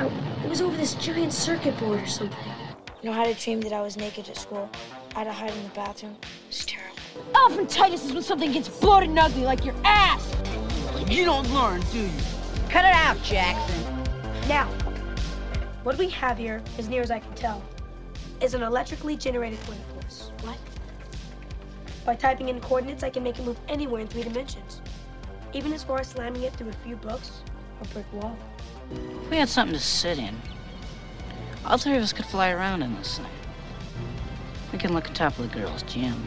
I, it was over this giant circuit board or something. You know how I dreamed that I was naked at school? I had to hide in the bathroom. It was terrible. Elephantitis is when something gets bloated and ugly like your ass. You don't learn, do you? Cut it out, Jackson. Now, what we have here, as near as I can tell, is an electrically generated point force. What? By typing in coordinates, I can make it move anywhere in three dimensions. Even as far as slamming it through a few books or brick wall. If we had something to sit in, all three of us could fly around in this thing. We can look on top of the girls' gym.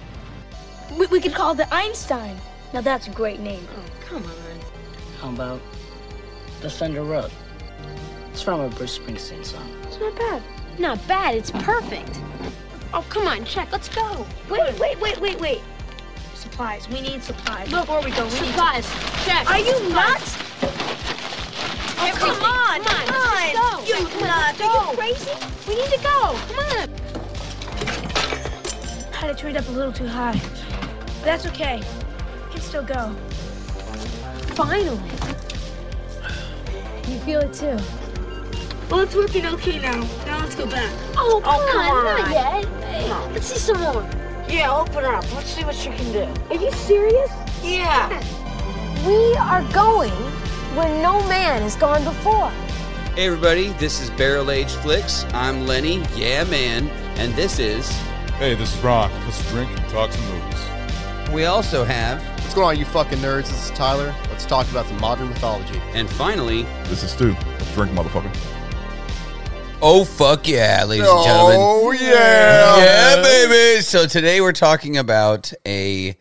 We, we could call it the Einstein. Now that's a great name. Oh, Come on. How about the Thunder Road? It's from a Bruce Springsteen song. It's not bad. Not bad, it's perfect. Oh, come on, check, let's go. Wait, wait, wait, wait, wait. Supplies. We need supplies. Before we go, we need Supplies, check. Are you nuts? Oh, come on, come on, go. You nuts? Are you crazy? We need to go, come on. I had it turned up a little too high. But that's okay. We can still go. Finally. You feel it too. Well, it's working okay now. Now let's go back. Oh, oh come, come on, on. not yet. Let's see some more. Yeah, open up. Let's see what you can do. Are you serious? Yeah. We are going where no man has gone before. Hey everybody, this is Barrel Age Flicks. I'm Lenny, yeah man, and this is. Hey, this is Rock. Let's drink and talk some movies. We also have, What's going on, you fucking nerds? This is Tyler. Let's talk about some modern mythology. and finally, This is Stu. Let's drink, motherfucker. oh fuck yeah, ladies and gentlemen. Oh yeah, Yeah, baby. So today we're talking about a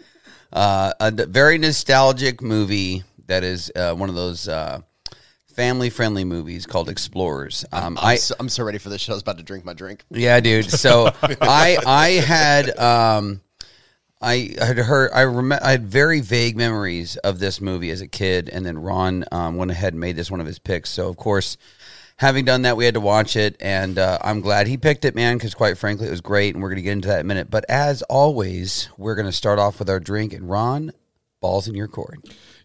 uh, a d- very nostalgic movie that is uh, one of those uh, family friendly movies called Explorers. Um, I'm, I so, I'm so ready for this shit. I was about to drink my drink. Yeah, dude. So I I had um I had heard I rem- I had very vague memories of this movie as a kid, and then Ron um, went ahead and made this one of his picks. So of course, having done that, we had to watch it, and uh, I'm glad he picked it, man, because quite frankly, it was great, and we're gonna get into that in a minute. But as always, we're gonna start off with our drink, and Ron, balls in your court.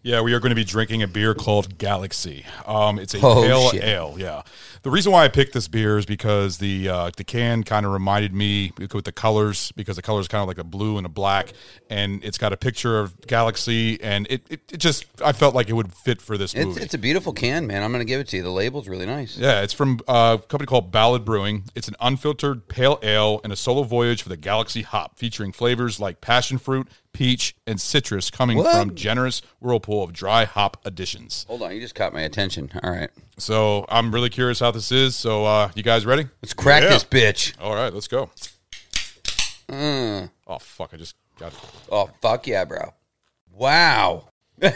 Yeah, we are going to be drinking a beer called Galaxy. Um, it's a Oh, pale shit. ale. Yeah, the reason why I picked this beer is because the uh, the can kind of reminded me with the colors because the colors kind of like a blue and a black, and it's got a picture of Galaxy, and it, it, it just I felt like it would fit for this It's movie. it's a beautiful can, man. I'm gonna give it to you. The label's really nice. yeah, it's from uh, a company called Ballad Brewing. It's an unfiltered pale ale and a solo voyage for the Galaxy hop, featuring flavors like passion fruit, peach, and citrus, coming What? from generous whirlpool of dry hop additions. Hold on, you just caught my attention. All right, So I'm really curious how this is. So uh, you guys ready? let's crack Yeah. this bitch. All right, let's go. Mm. Oh fuck! I just got it. Oh fuck yeah, bro! Wow, I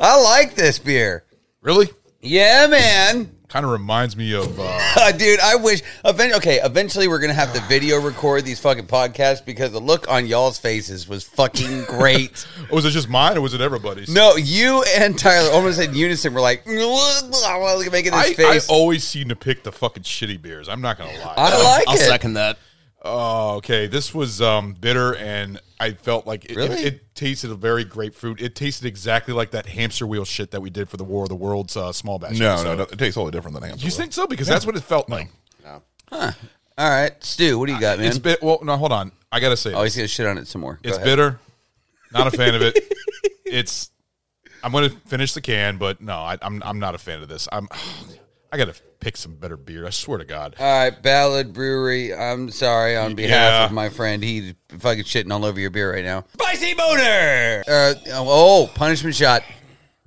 like this beer. Really? Yeah, man, Kind of reminds me of. Uh, dude. I wish. Event- okay, eventually we're gonna have to video record these fucking podcasts because the look on y'all's faces was fucking great. was it just mine or was it everybody's? no, you and Tyler almost in unison were like making this I, I always seem to pick the fucking shitty beers. I'm not gonna lie. I like I'll it. second that. Oh, okay. This was um, bitter, and I felt like it, Really? it, it tasted a very grapefruit. It tasted exactly like that hamster wheel shit that we did for the War of the Worlds uh, small batch. No, episode. no, no, it tastes totally different than hamster. You think so? Because that's what it felt like. No. Huh. All right, Stu, what do you got, man? It's bit. Well, no, hold on. I gotta say, oh, this. he's gonna shit on it some more. Go it's ahead. bitter. Not a fan of it. it's. I'm gonna finish the can, but no, I, I'm I'm not a fan of this. I'm. I gotta pick some better beer. I swear to God. All right, Ballad Brewery. I'm sorry on behalf Yeah. of my friend. He fucking shitting all over your beer right now. Spicy boner. Uh, oh, punishment shot.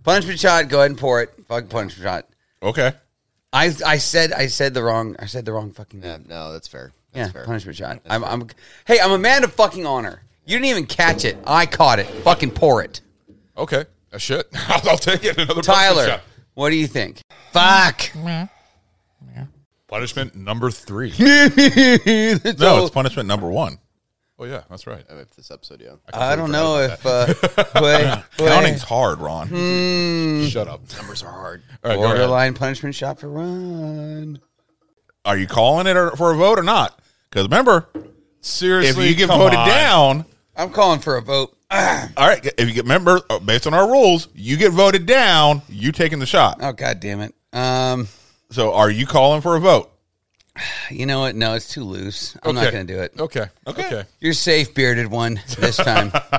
Punishment shot. Go ahead and pour it. Fuck punishment shot. Okay. I I said I said the wrong I said the wrong fucking Yeah, no, that's fair. yeah fair. punishment shot. I'm I'm hey I'm a man of fucking honor. You didn't even catch it. I caught it. Fucking pour it. Okay, a shit. I'll, I'll take it. Another punishment Tyler, shot. What do you think? Fuck. Punishment number three. No, it's punishment number one. Oh yeah, that's right. If this episode, yeah. I don't know if uh, wait, Counting's hard, Ron. Hmm. Shut up. Numbers are hard. All right, go ahead. borderline punishment shot for Ron. Are you calling it or- for a vote or not? Because remember, Seriously, if you get come voted on. down, I'm calling for a vote. all right. If you get member uh, based on our rules, you get voted down. You taking the shot. Oh god damn it. Um, So, are you calling for a vote? you know what? No, it's too loose. I'm not Okay. going to do it. Okay. Okay. Okay. You're safe, bearded one, this time.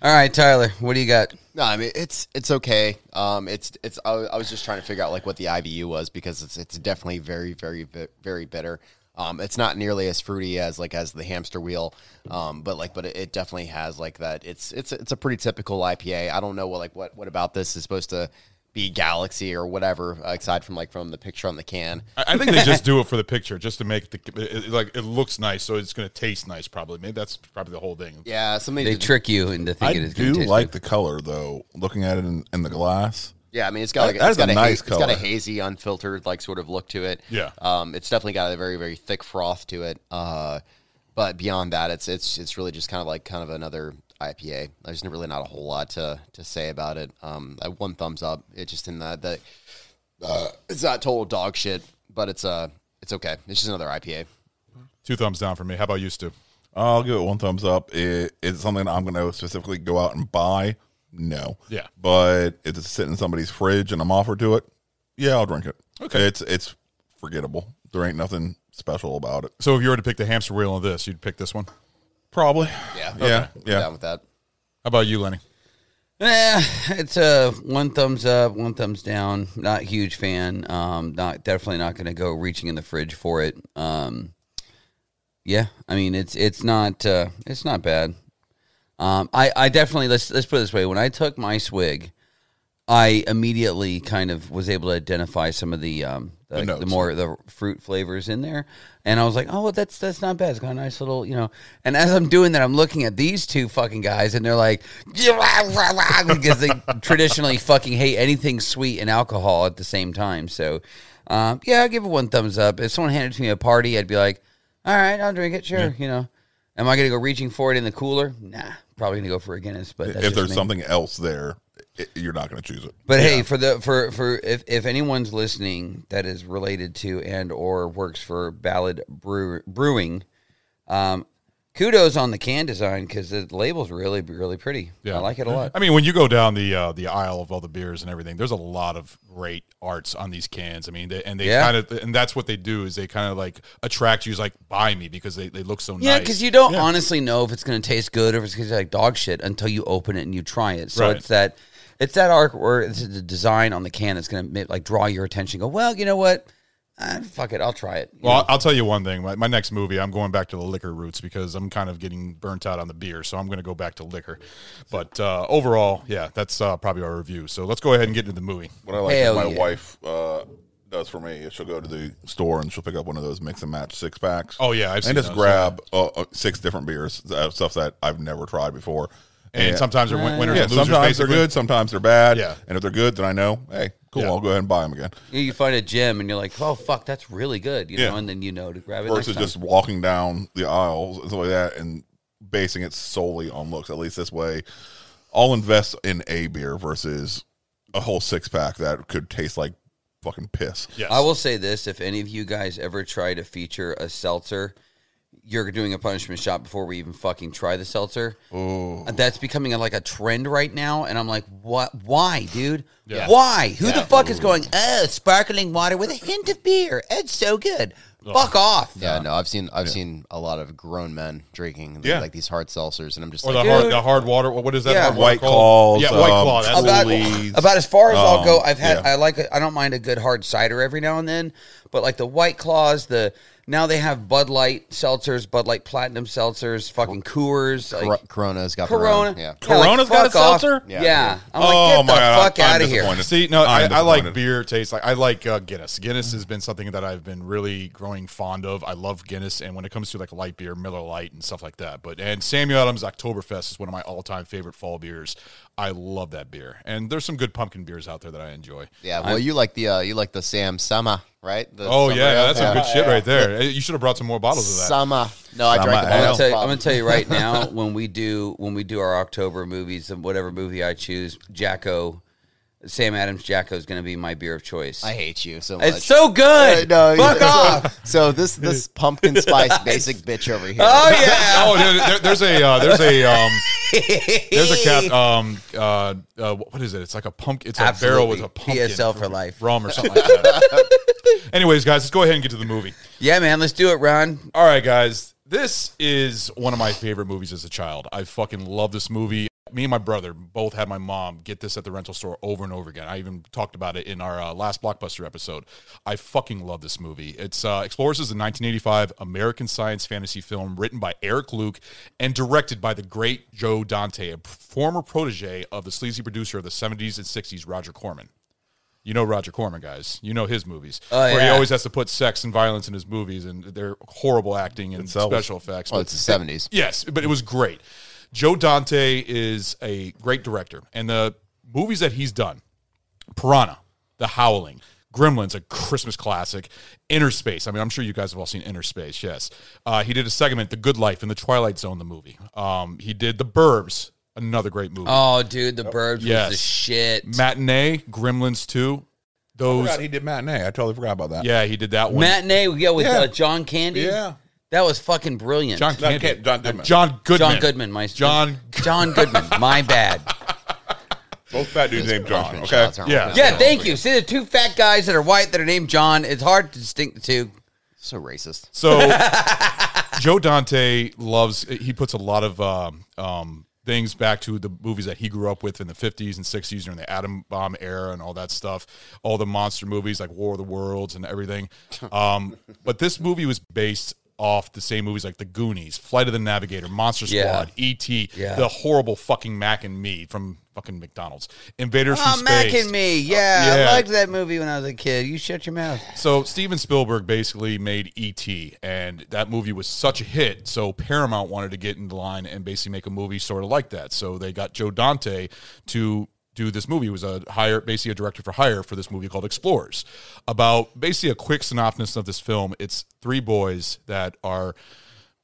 All right, Tyler, what do you got? No, I mean it's it's okay. Um, it's it's. I, I was just trying to figure out like what the IBU was because it's it's definitely very very bi- very bitter. Um, it's not nearly as fruity as like as the hamster wheel, um, but like but it, it definitely has like that. It's it's it's a pretty typical IPA. I don't know what like what what about this is supposed to be Galaxy or whatever uh, aside from like from the picture on the can. I I think they just do it for the picture, just to make the it, it- like it looks nice, so it's going to taste nice. Probably, maybe that's probably the whole thing. Yeah, something They trick you into I thinking it's going do to taste like good. the color though. Looking at it in, in the glass, Yeah, I mean it's got like That- that it's a got a, nice nice it's got a hazy, unfiltered like sort of look to it. Yeah. um, it's definitely got a very very thick froth to it. Uh, but beyond that, it's it's it's really just kind of like kind of another IPA. There's really not a whole lot to to say about it. Um, I one thumbs up. It just in that that uh, it's not total dog shit, but it's uh it's okay. It's just another IPA. Two thumbs down for me. How about you, Stu? I'll give it one thumbs up. It, it's something I'm going to specifically go out and buy. No. Yeah. But if it's sitting in somebody's fridge and I'm offered to it, yeah, I'll drink it. Okay. It's it's forgettable. There ain't nothing special about it. So if you were to pick the hamster wheel on this, you'd pick this one. Probably. Yeah, Yeah. Yeah. down with that. How about you, Lenny? Yeah, it's a one thumbs up, one thumbs down. Not huge fan. Um, not definitely not going to go reaching in the fridge for it. Um, yeah, I mean it's it's not uh, it's not bad. Um, I I definitely let's let's put it this way. When I took my swig, I immediately kind of was able to identify some of the um the, The the, more the fruit flavors in there, and I was like, oh, well, that's that's not bad. It's got a nice little, you know. And as I'm doing that, I'm looking at these two fucking guys, and they're like, because they traditionally fucking hate anything sweet and alcohol at the same time. So, um, yeah, I give it one thumbs up. If someone handed to me at a party, I'd be like, all right, I'll drink it, sure, you know. Am I gonna go reaching for it in the cooler? Nah, probably gonna go for a Guinness. But that's if there's me. something else there, it, you're not going to choose it. But hey, for the for for if if anyone's listening that is related to and or works for Ballad Brew, Brewing, um, kudos on the can design because the label's really really pretty. Yeah. I like it a lot. I mean, when you go down the uh, the aisle of all the beers and everything, there's a lot of great arts on these cans. I mean, they, and they Yeah. kind of and that's what they do is they kind of like attract you, like buy me because they, they look so Yeah, nice. Yeah, because you don't honestly know if it's going to taste good or if it's going to like dog shit until you open it and you try it. So Right. it's that it's that arc where it's the design on the can that's going to like draw your attention. Go well, you know what? Ah, fuck it, I'll try it. Well, know? I'll- I'll tell you one thing. My, my next movie, I'm going back to the liquor roots because I'm kind of getting burnt out on the beer, so I'm going to go back to liquor. But uh, overall, yeah, that's uh, probably our review. So let's go ahead and get into the movie. What I like Hell my yeah. wife uh, does for me is she'll go to the store and she'll pick up one of those mix and match six packs. Oh, yeah, I've seen and just those, grab uh, uh, six different beers, uh, stuff that I've never tried before. And sometimes they're win- winners yeah, and losers, sometimes basically. they're good, sometimes they're bad. Yeah. and if they're good, then I know, hey, cool, Yeah. I'll go ahead and buy them again. You- you find a gem and you're like, oh fuck, that's really good, you Yeah. know, and then you know to grab it. Versus next time. just walking down the aisles and stuff like that and basing it solely on looks. At least this way, I'll invest in a beer versus a whole six pack that could taste like fucking piss. Yes. I will say this: if any of you guys ever try to feature a seltzer, you're doing a punishment shot before we even fucking try the seltzer. Oh, That's becoming a, like a trend right now, and I'm like, what? Why, dude? Yeah. Why? Who the fuck is going? Oh, sparkling water with a hint of beer. It's so good. Fuck off. Yeah, no, I've seen I've seen a lot of grown men drinking Yeah. like these hard seltzers, and I'm just Or the hard, the hard water. What is that? Yeah. hard water White called? Claws, Yeah, White um, Claw. That's about, about as far as I'll Um, go, I've had yeah. I like a, I don't mind a good hard cider every now and then, but like the White Claws, the Now they have Bud Light seltzers, Bud Light Platinum seltzers, fucking Coors, Cor- like Corona's got Corona. Their own, yeah. Yeah, like, Corona's got a off. seltzer? Yeah. Yeah, I'm like, Oh get the my God, fuck I'm out of here. See, no, I, I'm like beer taste. Like I like uh, Guinness. Guinness has been something that I've been really growing fond of. I love Guinness, and when it comes to like light beer, Miller Lite and stuff like that. But and Samuel Adams Oktoberfest is one of my all-time favorite fall beers. I love that beer, and there's some good pumpkin beers out there that I enjoy. Yeah, well, you like the uh, you like the Sam Sama, right? The Oh summer yeah, that's some good shit right there. You should have brought some more bottles of that. Sama. No, I Sama drank the ale. I'm bottle. gonna, tell you, I'm gonna tell you right now when we do when we do our October movies and whatever movie I choose, Jacko, Sam Adams Jacko is gonna be my beer of choice. I hate you so much. it's so good. Uh, no, Fuck so, off. So this this pumpkin spice basic bitch over here. Oh yeah. Oh, there, there- there's a uh, there's a um, there's a cap um uh, uh what is it? It's like a pumpkin. It's a barrel with a Absolutely. pumpkin PSL for life. rum or something like that. Anyways, guys, let's go ahead and get to the movie. Yeah, man. Let's do it, Ron. All right, guys. This is one of my favorite movies as a child. I fucking love this movie. Me and my brother both had my mom get this at the rental store over and over again. I even talked about it in our uh, last blockbuster episode. I fucking love this movie. It's uh, Explorers is a 1985 American science fantasy film written by Eric Luke and directed by the great Joe Dante, a former protege of the sleazy producer of the 70s and 60s, Roger Corman. You know Roger Corman, guys. You know his movies. Oh, where he always has to put sex and violence in his movies, and they're horrible acting and sells. special effects. Well, but- it's the 70s. Yes, but it was great. Joe Dante is a great director, and the movies that he's done Piranha, The Howling, Gremlins, a Christmas classic, Innerspace. I mean, I'm sure you guys have all seen Innerspace, yes. Uh, he did a segment, The Good Life, in The Twilight Zone, the movie. Um, he did The Burbs, another great movie. Oh, dude, the Burbs Yes. was the shit. Matinee, Gremlins 2. I Those, forgot he did matinee. I totally forgot about that. yeah, he did that one. Matinee, yeah, with Yeah. Uh, John Candy. Yeah. That was fucking brilliant. John, John Candy. Can- John Goodman. John Goodman. John Goodman, my John. John Goodman. My bad. Both fat dudes named John. Pumpkin Okay. Yeah. Yeah, thank you. See the two fat guys that are white that are named John. It's hard to distinct the two. So racist. So Joe Dante loves. He puts a lot of um, um, things back to the movies that he grew up with in the fifties and sixties during the atom bomb era and all that stuff. All the monster movies like War of the Worlds and everything. Um, but this movie was based off the same movies like The Goonies, Flight of the Navigator, Monster Yeah. Squad, E.T., Yeah. the horrible fucking Mac and Me from fucking McDonald's, Invaders Oh, from Mac and Me. Yeah, Yeah. I liked that movie when I was a kid. You shut your mouth. So Steven Spielberg basically made E.T. and that movie was such a hit. So Paramount wanted to get in the line and basically make a movie sort of like that. So they got Joe Dante to do this movie. He was a hire, basically a director for hire for this movie called Explorers. About basically a quick synopsis of this film. It's three boys that are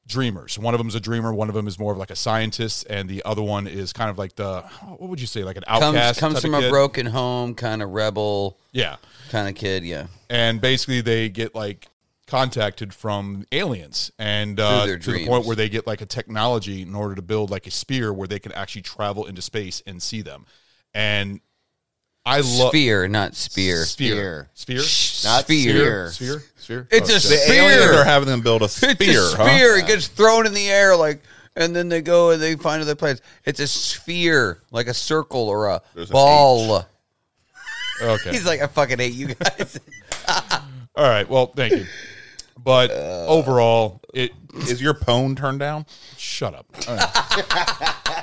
dreamers. One of them is a dreamer. One of them is more of like a scientist, and the other one is kind of like the what would you say, like an Comes outcast. comes type from a broken home, kind of rebel Yeah, kind of kid. Yeah. and basically they get like contacted from aliens and uh, to the point where they get like a technology in order to build like a spear where they can actually travel into space and see them and i love Sphere, not spear. sphere sphere Not Sphere. sphere. sphere sphere It's Oh, a shit. The aliens Spear. are having them build a spear. It's a huh? sphere. It gets thrown in the air like, and then they go and they find other planets. It's a sphere, like a circle or a There's an ball. okay He's like, I fucking hate you guys. all right well thank you but Uh. overall it Is your pone turned down? Shut up. All right.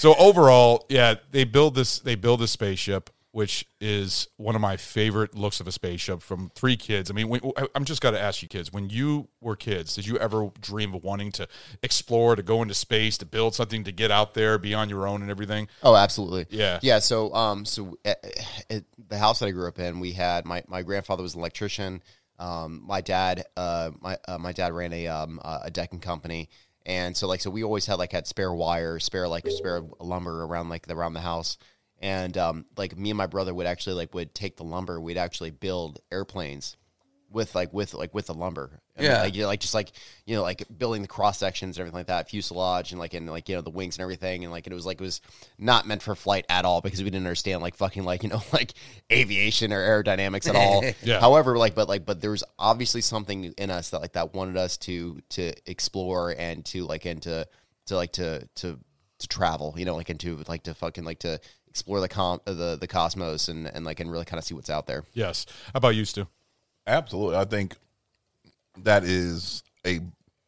so overall, yeah, they build this. They build this spaceship, which is one of my favorite looks of a spaceship from three kids. I mean, when, I'm just got to ask you, kids, when you were kids, did you ever dream of wanting to explore, to go into space, to build something, to get out there, be on your own, and everything? Oh, absolutely. Yeah. Yeah. So, um, so at, at the house that I grew up in, we had my, my grandfather was an electrician. Um, my dad, uh, my, uh, my dad ran a, um, uh, a decking company. And so like, so we always had like had spare wire, spare, like spare lumber around like the, around the house. And, um, like me and my brother would actually like would take the lumber, we'd actually build airplanes with like with like with the lumber. I mean, Yeah. like you know, like just like you know, like building the cross sections and everything like that, fuselage and like and like you know the wings and everything, and like it was like it was not meant for flight at all because we didn't understand like fucking like you know like aviation or aerodynamics at all. Yeah. However, like but like but there was obviously something in us that like that wanted us to to explore and to like and to to like to to to travel, you know, like into like to fucking like to explore the com the the cosmos and and like and really kind of see what's out there. Yes. How about you, Stu? Absolutely, I think that is a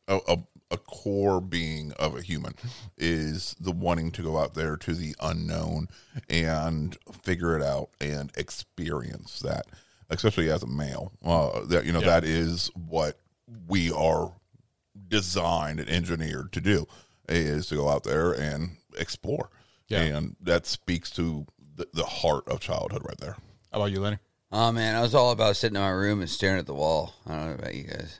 a, a a core being of a human is the wanting to go out there to the unknown and figure it out and experience that, especially as a male. Uh, that you know Yeah. that is what we are designed and engineered to do is to go out there and explore, Yeah. and that speaks to the, the heart of childhood right there. How about you, Lenny? Oh man, I was all about sitting in my room and staring at the wall. I don't know about you guys.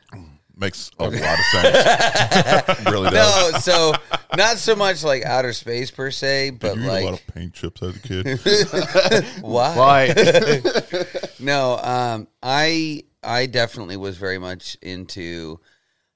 Makes a lot of sense. really does. No, so not so much like outer space per se, but Did you eat a lot of paint chips as a kid? Why? Why? no, um, I I definitely was very much into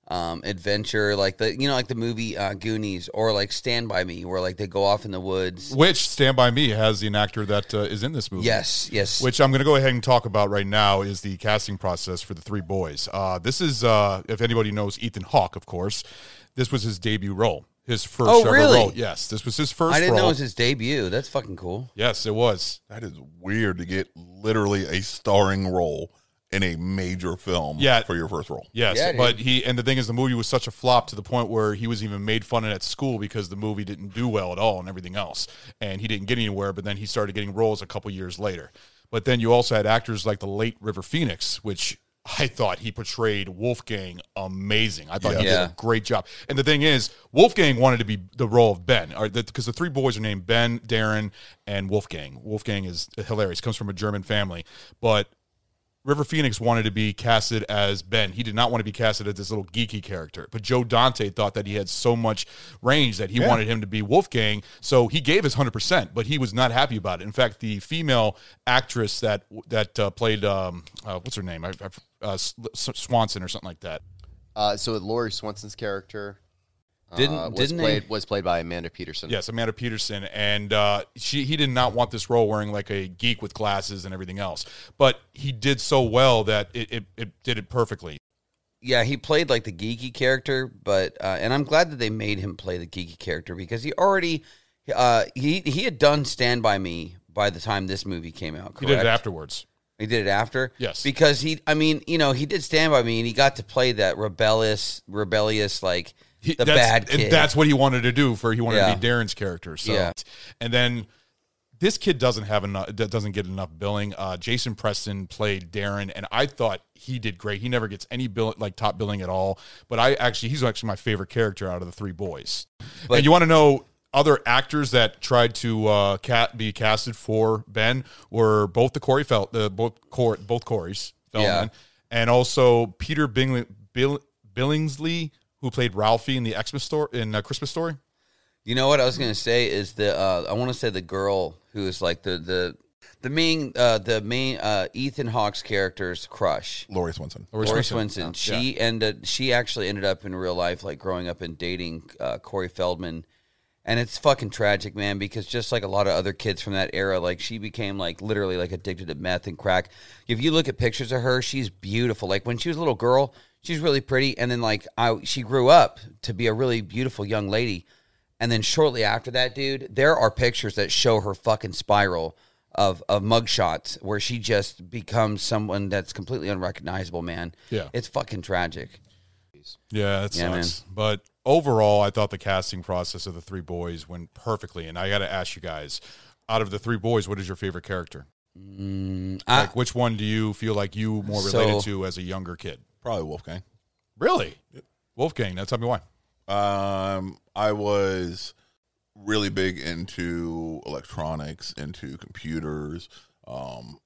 um, adventure, like the you know like the movie uh, Goonies or like Stand by Me, where like they go off in the woods. Which Stand by Me has the actor that uh, is in this movie. Yes, yes. Which I'm going to go ahead and talk about right now is the casting process for the three boys. Uh, this is, uh, if anybody knows Ethan Hawke, of course, this was his debut role. His first Oh, ever really? role. Yes, this was his first I didn't role. know it was his debut. That's fucking cool. yes, it was. That is weird to get literally a starring role in a major film Yeah. for your first role. Yes, Yeah, but he and the thing is, the movie was such a flop to the point where he was even made fun of at school because the movie didn't do well at all and everything else, and he didn't get anywhere. But then he started getting roles a couple years later. But then you also had actors like the late River Phoenix, which I thought he portrayed Wolfgang amazing. I thought he did a great job. And the thing is, Wolfgang wanted to be the role of Ben, or because the three boys are named Ben, Darren, and Wolfgang. Wolfgang is hilarious. Comes from a German family, but River Phoenix wanted to be casted as Ben. He did not want to be casted as this little geeky character. But Joe Dante thought that he had so much range that he Yeah. wanted him to be Wolfgang. So he gave his 100%, but he was not happy about it. In fact, the female actress that that uh, played, um, uh, what's her name? I, I, uh, S- Swanson or something like that. Uh, so Lori Swanson's character Didn't- uh, was didn't they- played was played by Amanda Peterson. Yes, Amanda Peterson, and uh, she he did not want this role wearing like a geek with glasses and everything else, but he did so well that it, it, it did it perfectly. Yeah, he played like the geeky character, but uh, and I'm glad that they made him play the geeky character because he already uh, he he had done Stand by Me by the time this movie came out. Correct? He did it afterwards. He did it after. Yes. because he. I mean, you know, he did Stand by Me, and he got to play that rebellious, rebellious like He- the that's, bad kid. That's what he wanted to do for he wanted Yeah. to be Darren's character. So, Yeah. and then this kid doesn't have enough doesn't get enough billing. Uh, Jason Presson played Darren, and I thought he did great. He never gets any bill like top billing at all. But I actually he's actually my favorite character out of the three boys. But- and you want to know other actors that tried to uh, cat be casted for Ben were both the Corey Felt the both Cor- both Corey's Feldman, and also Peter Bingley, Bill, Billingsley who played Ralphie in the Xmas story in uh, Christmas Story. You know what I was going to say is the uh, I want to say the girl who is like the the the main uh, the main uh, Ethan Hawke's character's crush. Lori Swenson. Lori Lori Swenson. Swenson. She ended. She actually ended up in real life, like growing up and dating uh, Corey Feldman, and it's fucking tragic, man. Because just like a lot of other kids from that era, like she became like literally like addicted to meth and crack. If you look at pictures of her, she's beautiful. Like when she was a little girl, she's really pretty, and then like I, she grew up to be a really beautiful young lady. And then shortly after that, dude, there are pictures that show her fucking spiral of of mugshots where she just becomes someone that's completely unrecognizable, man. Yeah. It's fucking tragic. Yeah, that Yeah, sucks. But overall, I thought the casting process of the three boys went perfectly. And I got to ask you guys, out of the three boys, what is your favorite character? Mm, I, Like, which one do you feel like you more So- related to as a younger kid? Probably Wolfgang. Really, Wolfgang? Now tell me why. Um, I was really big into electronics, into computers, um,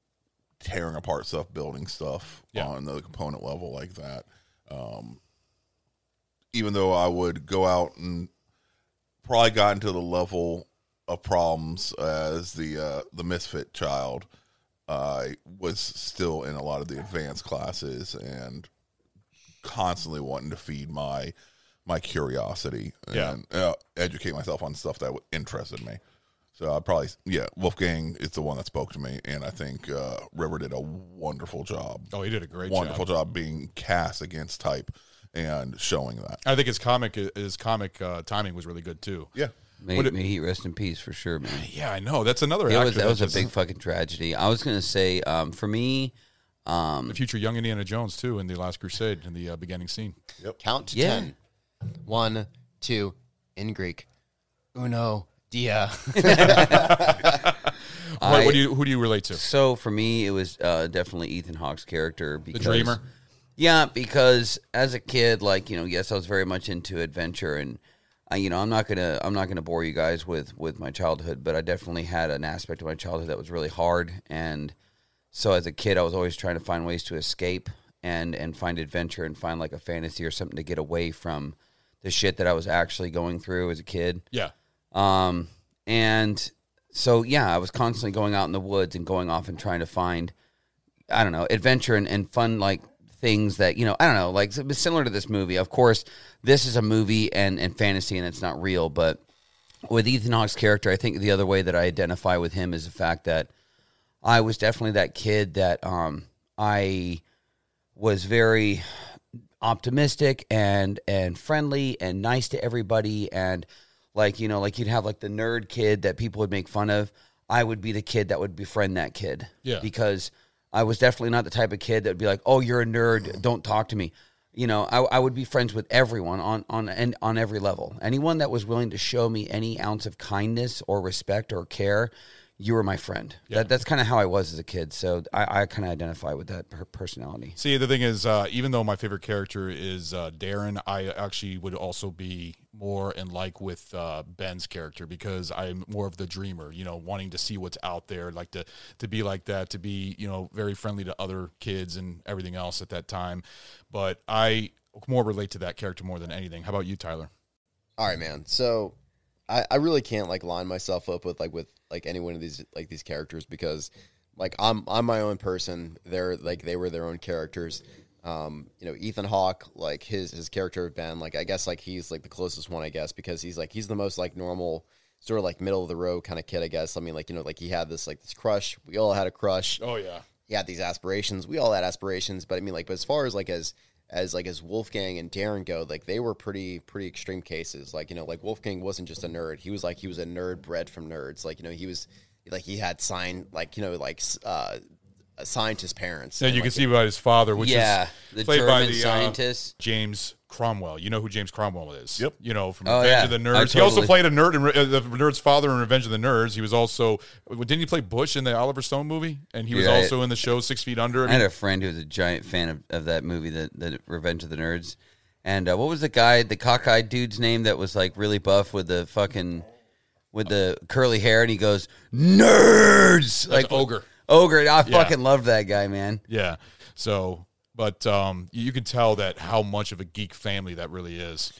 tearing apart stuff, building stuff Yeah. on the component level like that. Um, even though I would go out and probably got into the level of problems as the uh, the misfit child, I was still in a lot of the advanced classes and constantly wanting to feed my my curiosity Yeah. and uh, educate myself on stuff that interested me. So I probably yeah, Wolfgang is the one that spoke to me, and I think uh, River did a wonderful job. Oh, he did a great wonderful job. job being cast against type and showing that. I think his comic his comic uh, timing was really good too. Yeah, may, What it- may he rest in peace for sure, man. Yeah, I know. That's another. It actor was that was a big fucking tragedy. I was gonna say, um, for me, Um, The future young Indiana Jones too in the Last Crusade in the uh, beginning scene. Yep. Count to Yeah. ten. One, two, in Greek. Uno, dia. What, I- what do you who do you relate to? So for me, it was uh, definitely Ethan Hawke's character. The dreamer. Yeah, because as a kid, like you know, yes, I was very much into adventure, and I, you know, I'm not gonna, I'm not gonna bore you guys with with my childhood, but I definitely had an aspect of my childhood that was really hard, and so as a kid, I was always trying to find ways to escape and and find adventure and find like a fantasy or something to get away from the shit that I was actually going through as a kid. Yeah. Um, and so yeah, I was constantly going out in the woods and going off and trying to find, I don't know, adventure and, and fun like things that you know, I don't know, like similar to this movie. Of course, this is a movie and and fantasy, and it's not real. But with Ethan Hawke's character, I think the other way that I identify with him is the fact that I was definitely that kid that um I was very optimistic and and friendly and nice to everybody. And like you know like you'd have like the nerd kid that people would make fun of. I would be the kid that would befriend that kid. Yeah. because i was definitely not the type of kid that would be like oh you're a nerd. Don't talk to me. You know i, I would be friends with everyone on on and on every level. Anyone that was willing to show me any ounce of kindness or respect or care you were my friend that, that's kind of how i was as a kid so i, I kind of identify with that per- personality See, the thing is, uh, even though my favorite character is uh, Darren, I actually would also be more in like with uh, Ben's character because I'm more of the dreamer, you know, wanting to see what's out there, like to to be like that, to be you know very friendly to other kids and everything else at that time. But I more relate to that character more than anything. How about you, Tyler? All right, man. So I, I really can't like line myself up with like with like any one of these like these characters because like I'm I'm my own person. They're like they were their own characters. Um, you know, Ethan Hawke, like his his character of Ben, like I guess like he's like the closest one, I guess, because he's like he's the most like normal, sort of like middle of the road kind of kid, I guess. I mean, like you know, like he had this like this crush. We all had a crush. Oh yeah, he had these aspirations. We all had aspirations, but I mean, like, but as far as like as as like as Wolfgang and Darren go, like they were pretty pretty extreme cases. Like you know, like Wolfgang wasn't just a nerd; he was like he was a nerd bred from nerds. Like you know, he was like he had sign like you know like uh, scientist parents. Yeah, And, you can see by his father, which Yeah, is the played by German the uh, scientist. James Cromwell. You know who James Cromwell is? Yep. You know from Oh, Revenge yeah. of the I Nerds. He also played a nerd in uh, the nerd's father in Revenge of the Nerds. He was also didn't he play Bush in the Oliver Stone movie? And he was Yeah, I- also in the show Six Feet Under. I had a friend who was a giant fan of, of that movie, the, the Revenge of the Nerds. And uh, what was the guy, the cockeyed dude's name that was like really buff with the fucking with the curly hair, and he goes nerds like ogre. Ogre, I Yeah. fucking loved that guy, man. Yeah. So, but um, you can tell that how much of a geek family that really is.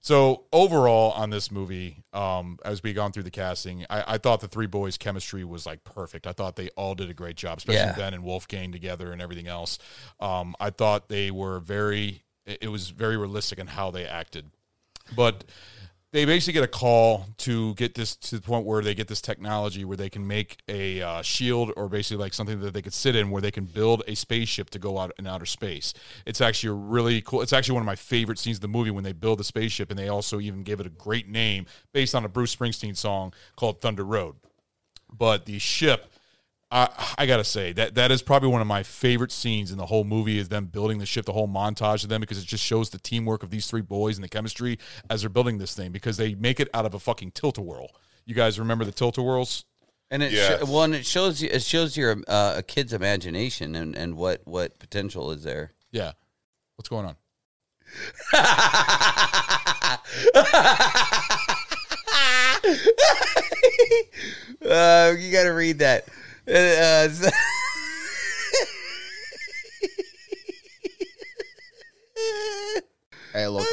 So overall on this movie, um, as we gone through the casting, I, I thought the three boys' chemistry was like perfect. I thought they all did a great job, especially Yeah. Ben and Wolfgang together and everything else. Um, I thought they were very. It was very realistic in how they acted, but they basically get a call to get this to the point where they get this technology where they can make a uh, shield or basically like something that they could sit in where they can build a spaceship to go out in outer space. It's actually a really cool. It's actually one of my favorite scenes of the movie when they build the spaceship and they also even gave it a great name based on a Bruce Springsteen song called Thunder Road. But the ship. I, I gotta say that that is probably one of my favorite scenes in the whole movie is them building the ship, the whole montage of them because it just shows the teamwork of these three boys and the chemistry as they're building this thing because they make it out of a fucking tilt a whirl. You guys remember the tilt a whirls? And it Yes. sho- well, and it shows you it shows your uh, a kid's imagination and, and what what potential is there. Yeah. What's going on? Uh, you got to read that. Uh, uh, Hey, look.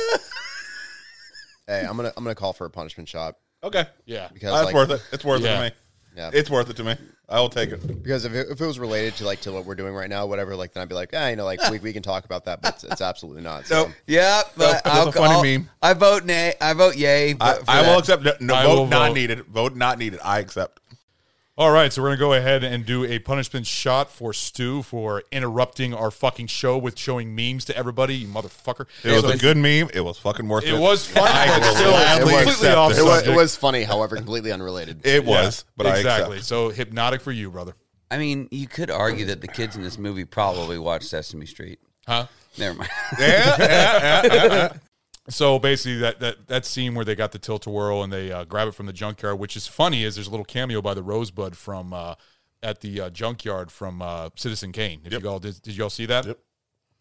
hey, I'm gonna I'm gonna call for a punishment shot. Okay. Yeah. Because That's like, worth it. It's worth it to me. Yeah. It's worth it to me. I will take it. Because if it, if it was related to like to what we're doing right now, whatever, like then I'd be like, yeah, you know, like we, we can talk about that, but it's, it's absolutely not. So. Nope. yeah, but that's a I'll, funny I'll- meme. I vote nay. I vote yay. I, but for I will that. accept. No, no I vote will not vote. needed. Vote not needed. I accept. All right, so we're gonna go ahead and do a punishment shot for Stu for interrupting our fucking show with showing memes to everybody, you motherfucker. It was So a good meme. It was fucking worth it. It was funny, I but still, it's gladly completely accept off it. It was, it was funny, however, completely unrelated. It was, Yeah, but I exactly. So hypnotic for you, brother. I mean, you could argue that the kids in this movie probably watched Sesame Street. Huh? Never mind. yeah, yeah, yeah, yeah. So basically, that, that that scene where they got the tilt a whirl and they uh, grab it from the junkyard, which is funny, is there's a little cameo by the Rosebud from uh, at the uh, junkyard from uh, Citizen Kane. If you all did, did you all see that? Yep.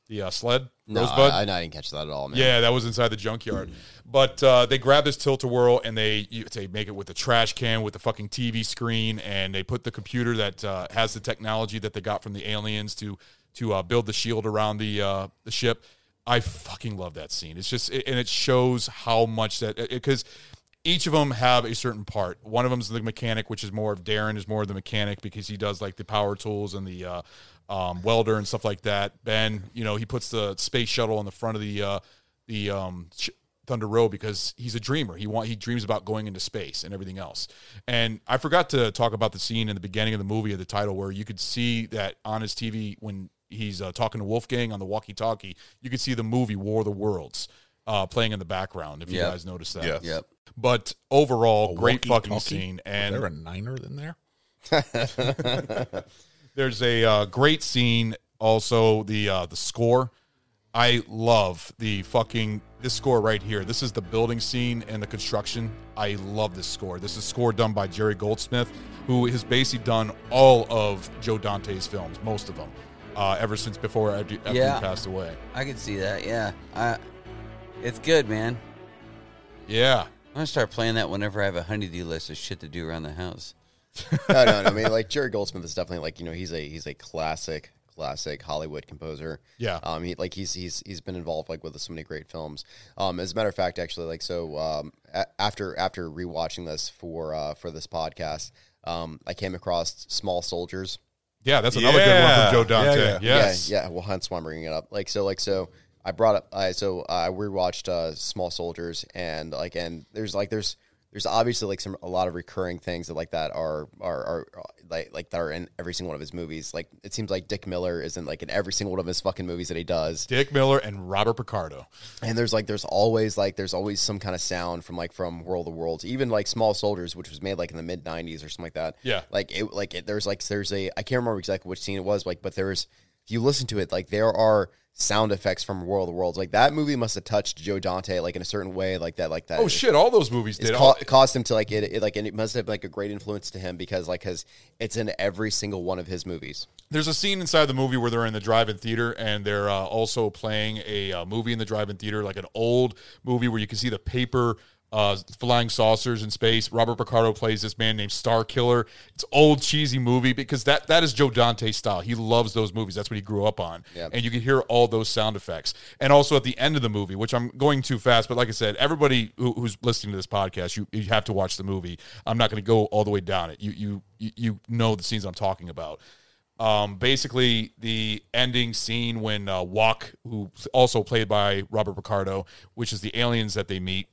The uh, sled No, Rosebud. I, I didn't catch that at all, man. Yeah, that was inside the junkyard. But uh, they grab this tilt a whirl and they you, they make it with the trash can with the fucking TV screen, and they put the computer that uh, has the technology that they got from the aliens to to uh, build the shield around the uh, the ship. I fucking love that scene. It's just it, and it shows how much that because. Each of them have a certain part. One of them is the mechanic, which is more of Darren is more of the mechanic because he does like the power tools and the uh, um, welder and stuff like that. Ben, you know, he puts the space shuttle on the front of the uh, the um, sh- Thunder Road because he's a dreamer. He want he dreams about going into space and everything else. And I forgot to talk about the scene in the beginning of the movie of the title where you could see that on his TV when he's uh, talking to Wolfgang on the walkie-talkie, you can see the movie War of the Worlds uh, playing in the background. If you Yep. guys noticed that, Yes. Yep. But overall, A great fucking walkie-talkie? scene. Was And there a niner in there? There's a uh, great scene. Also, the uh, the score. I love the fucking this score right here. This is the building scene and the construction. I love this score. This is score done by Jerry Goldsmith, who has basically done all of Joe Dante's films, most of them, uh, ever since before after, after Yeah. he passed away. I can see that. Yeah. I, it's good, man. Yeah, I'm gonna start playing that whenever I have a honeydew list of shit to do around the house. no, no, no. I mean, like Jerry Goldsmith is definitely like you know he's a he's a classic classic Hollywood composer. Yeah. Um. He like he's he's he's been involved like with so many great films. Um. As a matter of fact, actually, like so. Um. a- after after rewatching this for uh for this podcast, um, I came across Small Soldiers. Yeah, that's another good one from Joe Yeah, Dante. yeah. Yes, Yeah, yeah. Well, hence why I'm bringing it up. Like so, like so. I brought up. I so I rewatched uh, Small Soldiers, and like, and there's like there's there's obviously like some a lot of recurring things that like that are are are like like that are in every single one of his movies. Like it seems like Dick Miller is in like in every single one of his fucking movies that he does. Dick Miller and Robert Picardo. And there's like there's always like there's always some kind of sound from like from World of Worlds, even like Small Soldiers, which was made like in the mid '90s or something like that. Yeah. like it like it, there's like there's a I can't remember exactly which scene it was like, but there's if you listen to it like there are sound effects from World of Worlds. Like that movie must have touched Joe Dante like in a certain way, like that, like that. Oh shit! All those movies did. ca- it caused him to like it, it like and it must have like a great influence to him because like because it's in every single one of his movies. There's a scene inside the movie where they're in the drive-in theater and they're uh, also playing a uh, movie in the drive-in theater, like an old movie where you can see the paper uh, flying saucers in space. Robert Picardo plays this man named Star Killer. It's old cheesy movie because that that is Joe Dante's style. He loves those movies. That's what he grew up on, and you can hear all those sound effects. And also at the end of the movie, which I'm going too fast, but like I said, everybody who, who's listening to this podcast, you you have to watch the movie. I'm not going to go all the way down it. You you you- you know the scenes I'm talking about um, basically the ending scene when uh, Wak, who also played by Robert Picardo, which is the aliens that they meet,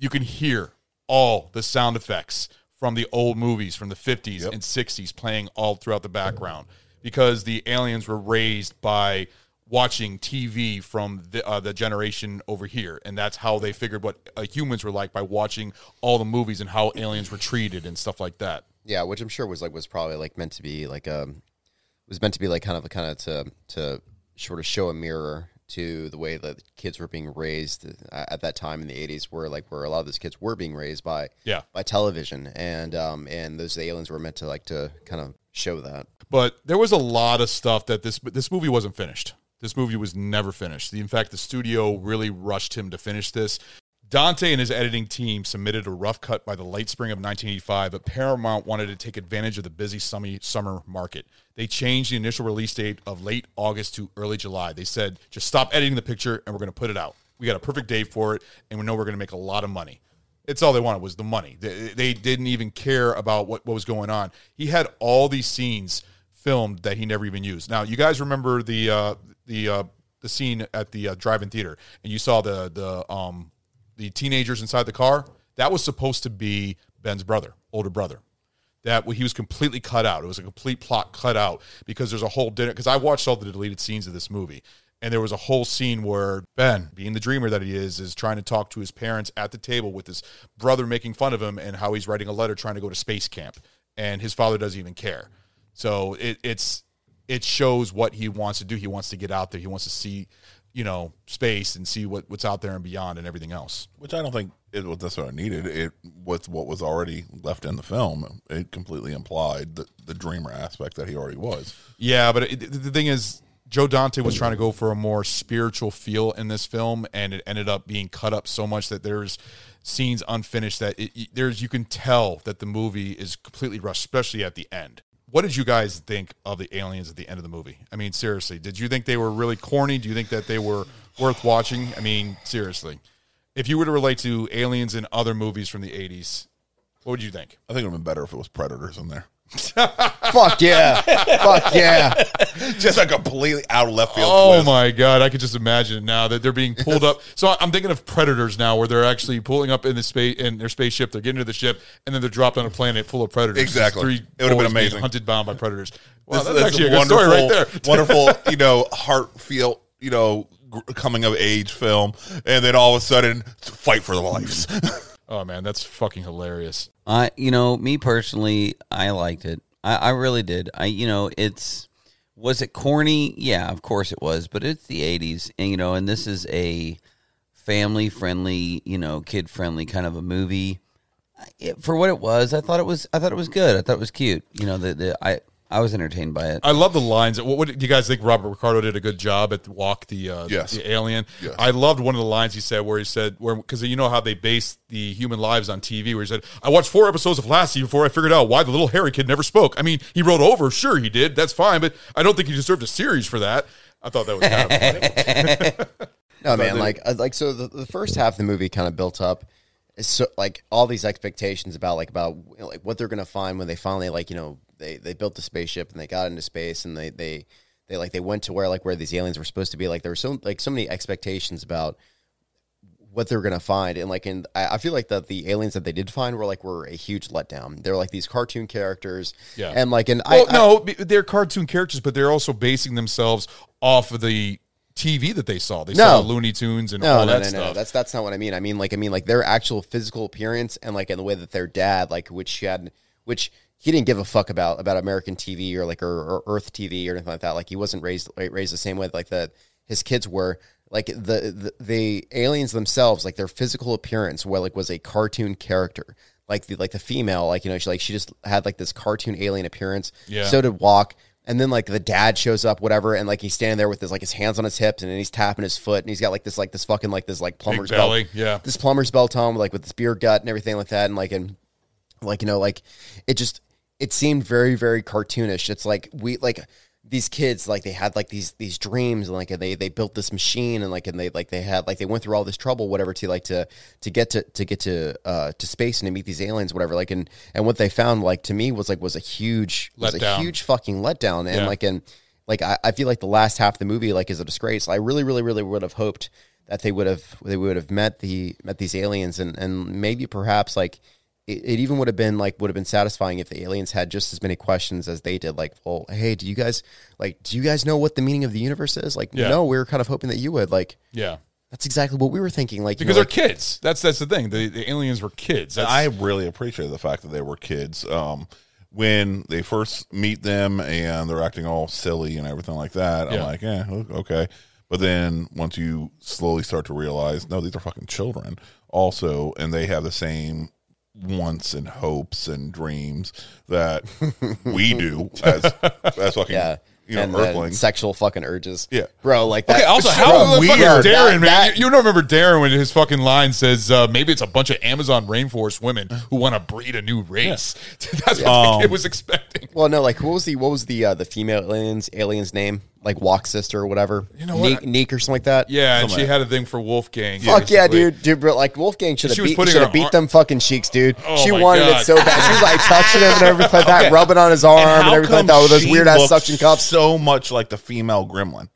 you can hear all the sound effects from the old movies from the 50s and 60s playing all throughout the background because the aliens were raised by watching TV from the, uh, the generation over here, and that's how they figured what uh, humans were like by watching all the movies and how aliens were treated and stuff like that. Yeah, which I'm sure was like was probably like meant to be like um was meant to be like kind of a kind of to to sort of show a mirror to the way that kids were being raised uh, at that time in the 80s where like where a lot of those kids were being raised by Yeah. by television and um and those aliens were meant to like to kind of show that but there was a lot of stuff that this this movie wasn't finished. This movie was never finished. In fact, the studio really rushed him to finish this. Dante and his editing team submitted a rough cut by the late spring of 1985, but Paramount wanted to take advantage of the busy summer market. They changed the initial release date of late August to early July. They said, just stop editing the picture and we're going to put it out. We got a perfect date for it, and we know we're going to make a lot of money. It's all they wanted was the money. They, they didn't even care about what, what was going on. He had all these scenes filmed that he never even used. Now, you guys remember the uh, the uh, the scene at the uh, drive-in theater, and you saw the the um, the teenagers inside the car. That was supposed to be Ben's brother, older brother. That he was completely cut out. It was a complete plot cut out because there's a whole dinner. Because I watched all the deleted scenes of this movie, and there was a whole scene where Ben, being the dreamer that he is, is trying to talk to his parents at the table with his brother making fun of him and how he's writing a letter trying to go to space camp, and his father doesn't even care. So it, it's it shows what he wants to do. He wants to get out there. He wants to see, you know, space and see what, what's out there and beyond and everything else. which I don't think it was necessarily needed. It was what was already left in the film. It completely implied the, the dreamer aspect that he already was. Yeah, but it, the thing is, Joe Dante was trying to go for a more spiritual feel in this film, and it ended up being cut up so much that there's scenes unfinished that it, there's you can tell that the movie is completely rushed, especially at the end. What did you guys think of the aliens at the end of the movie? I mean, seriously, did you think they were really corny? Do you think that they were worth watching? I mean, seriously, if you were to relate to aliens in other movies from the '80s, what would you think? I think it would have been better if it was predators in there. Fuck yeah. Fuck yeah. Just a completely out of left field. Oh twist. my god, I could just imagine it now that they're being pulled up. So I'm thinking of predators now, where they're actually pulling up in the space in their spaceship. They're getting to the ship, and then they're dropped on a planet full of predators. Exactly. Three It would've been amazing. Hunted down by predators. Wow, This- that's this actually a is good story right there. wonderful, you know, heartfelt, you know, coming of age film, and then all of a sudden, fight for their lives. oh man, that's fucking hilarious. I, you know, me personally, I liked it. I, I really did. I, you know, it's was it corny? Yeah, of course it was. But it's the '80s, and you know, and this is a family friendly, you know, kid friendly kind of a movie. It, for what it was, I thought it was. I thought it was good. I thought it was cute. You know, the, the I I was entertained by it. I love the lines. What, what do you guys think? Robert Picardo did a good job at Wak the uh, Yes. the alien. Yes. I loved one of the lines he said where he said where because you know how they base the human lives on TV. Where he said, "I watched four episodes of Lassie before I figured out why the little hairy kid never spoke." I mean, he wrote over. Sure, he did. That's fine, but I don't think he deserved a series for that. I thought that was kind of funny. No, man, like uh, like so the, the first half of the movie kind of built up is so like all these expectations about like about you know, like what they're gonna find when they finally like you know they they built the spaceship and they got into space and they they they like they went to where like where these aliens were supposed to be. Like there were so like so many expectations about what they're gonna find. And like and I, I feel like that the aliens that they did find were like were a huge letdown. They're like these cartoon characters. Yeah. and like and well, I, no, b- they're cartoon characters, but they're also basing themselves off of the TV that they saw. They saw Looney Tunes and no, all no, that no, stuff. no. That's that's not what I mean. I mean like I mean like their actual physical appearance and like in the way that their dad like which he had which he didn't give a fuck about about American TV or like or, or Earth TV or anything like that. Like he wasn't raised like, raised the same way like that his kids were. Like the, the the aliens themselves, like their physical appearance, well, like was a cartoon character. Like the like the female, like you know, she like she just had like this cartoon alien appearance. Yeah. So did Wak. And then like the dad shows up, whatever, and like he's standing there with his like his hands on his hips, and then he's tapping his foot, and he's got like this like this fucking like this like plumber's belly, belt, yeah. this plumber's belt on, like with this beer gut and everything like that, and like and like you know like it just it seemed very very cartoonish. It's like we like these kids like they had like these these dreams and like and they they built this machine and like and they like they had like they went through all this trouble whatever to like to to get to to get to uh to space and to meet these aliens whatever like and and what they found like to me was like was a huge was Letdown. a huge fucking letdown and Yeah. like and like I, I feel like the last half of the movie like is a disgrace i really really really would have hoped that they would have they would have met the met these aliens and and maybe perhaps like it, it even would have been like would have been satisfying if the aliens had just as many questions as they did like well hey do you guys like do you guys know what the meaning of the universe is like Yeah. no we were kind of hoping that you would like yeah, that's exactly what we were thinking like you because know, they're like- kids. That's that's the thing. The, the aliens were kids. That's, I really appreciate the fact that they were kids. Um, when they first meet them and they're acting all silly and everything like that, I'm Yeah. like, yeah, okay. But then once you slowly start to realize, no, these are fucking children also, and they have the same wants and hopes and dreams that we do as as fucking yeah you know and then earthlings. sexual fucking urges Yeah. bro like that Okay, also, how bro, the weird. Darren, That- man? that- you, you don't remember Darren when his fucking line says, uh, maybe it's a bunch of Amazon rainforest women who want to breed a new race. That's what the Um, kid was expecting. Well, no, like what was the what was the uh, the female aliens alien's name? Like Wak Sister or whatever. You know what? Neek, Neek or something like that. Yeah, and she like had a thing for Wolfgang. Fuck yeah, basically. dude, dude, bro, like Wolfgang should have beat, should her have beat ar- them fucking cheeks, dude. Oh she wanted God. it so bad. She was like touching him and everything like that, Okay. rubbing on his arm and, how everything like that with those weird ass suction cups. So much like the female gremlin.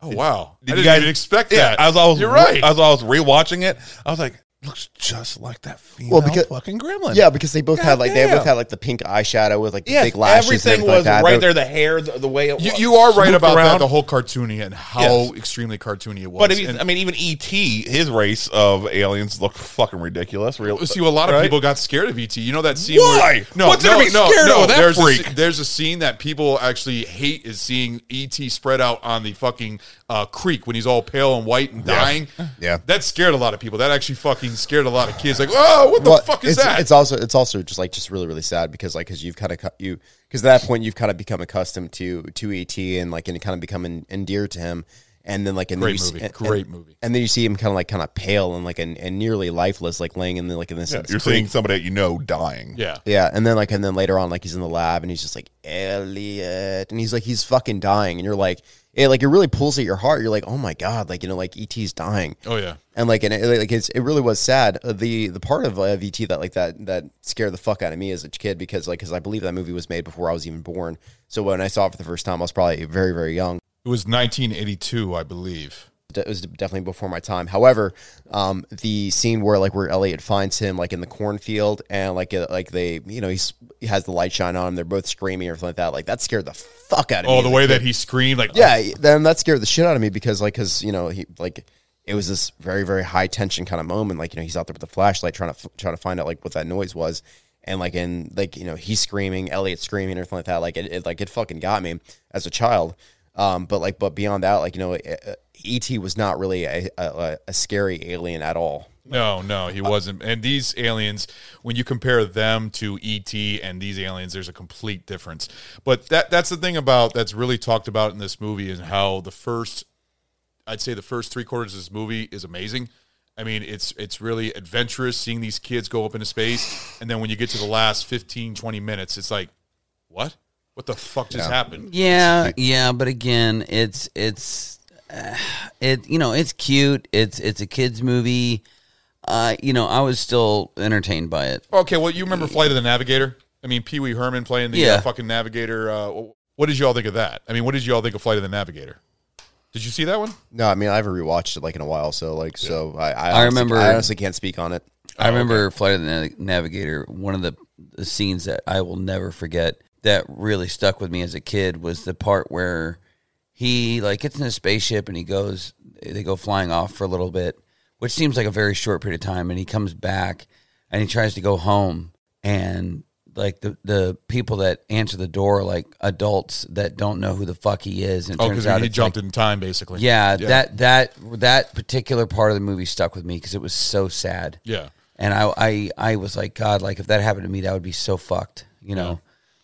Oh, wow. Did I you didn't guys even expect Yeah, that. as I was You're right. as I was rewatching it, I was like, looks just like that female Well, because fucking gremlin. Yeah, because they both had like they both had like the pink eyeshadow with like the Yes, big lashes. and everything everything was like that. right there. The hair, the, the way it You, wa- you are right swooped about that. The whole cartoony and how Yes. extremely cartoony it was. But if you, And- I mean, even ET, his race of aliens looked fucking ridiculous. Real, See, a lot of right? people got scared of ET. You know that scene? Why? Where, no, What's there no, to be no, scared no. of, that there's freak? A, there's a scene that people actually hate is seeing ET spread out on the fucking uh, creek when he's all pale and white and dying. Yeah. that scared a lot of people. That actually fucking scared a lot of kids. Like, oh, what the Well, fuck is it's, that? It's also it's also just like just really really sad because like because you've kind of you because at that point you've kind of become accustomed to to ET and like and kind of become en- endeared to him and then like and Great then movie. See, and- Great and- movie. and then you see him kind of like kind of pale and like and, and nearly lifeless like laying in the like in this, Yeah, you're creek. seeing somebody that you know dying. yeah, Yeah, and then like and then later on, like he's in the lab and he's just like Elliot, and he's like he's fucking dying, and you're like, it like it really pulls at your heart. You're like, oh my god, like you know, like ET's dying, oh yeah. and like and it, like it's it really was sad. Uh, the the part of, uh, of ET that like that that scared the fuck out of me as a kid because like because I believe that movie was made before I was even born. So when I saw it for the first time, I was probably very very young. It was 1982, I believe. it was definitely before my time. However, um, the scene where like where Elliot finds him like in the cornfield and like uh, like they you know he's he has the light shine on him. They're both screaming or something like that. Like that scared the fuck out of me. Oh, the way that he screamed, like, yeah, then that scared the shit out of me because like because you know he like it was this very very high tension kind of moment. Like you know he's out there with the flashlight trying to trying to find out like what that noise was. And like in like you know he's screaming, Elliot's screaming, or something like that. Like it, it like it fucking got me as a child. Um, but like, but beyond that, like you know, ET was not really a, a, a scary alien at all. No, no, he wasn't. And these aliens, when you compare them to ET and these aliens, there's a complete difference. But that that's the thing about that's really talked about in this movie is how the first I'd say the first three quarters of this movie is amazing. I mean, it's it's really adventurous seeing these kids go up into space. And then when you get to the last 15, 20 minutes, it's like, what? What the fuck just happened? Yeah, yeah, but again, it's it's uh, it you know it's cute. It's it's a kids movie. Uh, you know, I was still entertained by it. Okay, well, you remember Flight of the Navigator? I mean, Pee Wee Herman playing the Yeah. uh, fucking Navigator. Uh, what did you all think of that? I mean, what did you all think of Flight of the Navigator? Did you see that one? No, I mean I haven't rewatched it like in a while, so like so I I, I honestly- remember- I honestly can't speak on it. I remember Flight of the Navigator. One of the, the scenes that I will never forget that really stuck with me as a kid was the part where he like gets in a spaceship and he goes. They go flying off for a little bit, which seems like a very short period of time, and he comes back and he tries to go home and. Like the the people that answer the door, are like adults that don't know who the fuck he is, and Oh, turns because out he jumped like- in time, basically. yeah, that that that particular part of the movie stuck with me because it was so sad. Yeah. and I, I I was like, God, like if that happened to me, that would be so fucked. You know,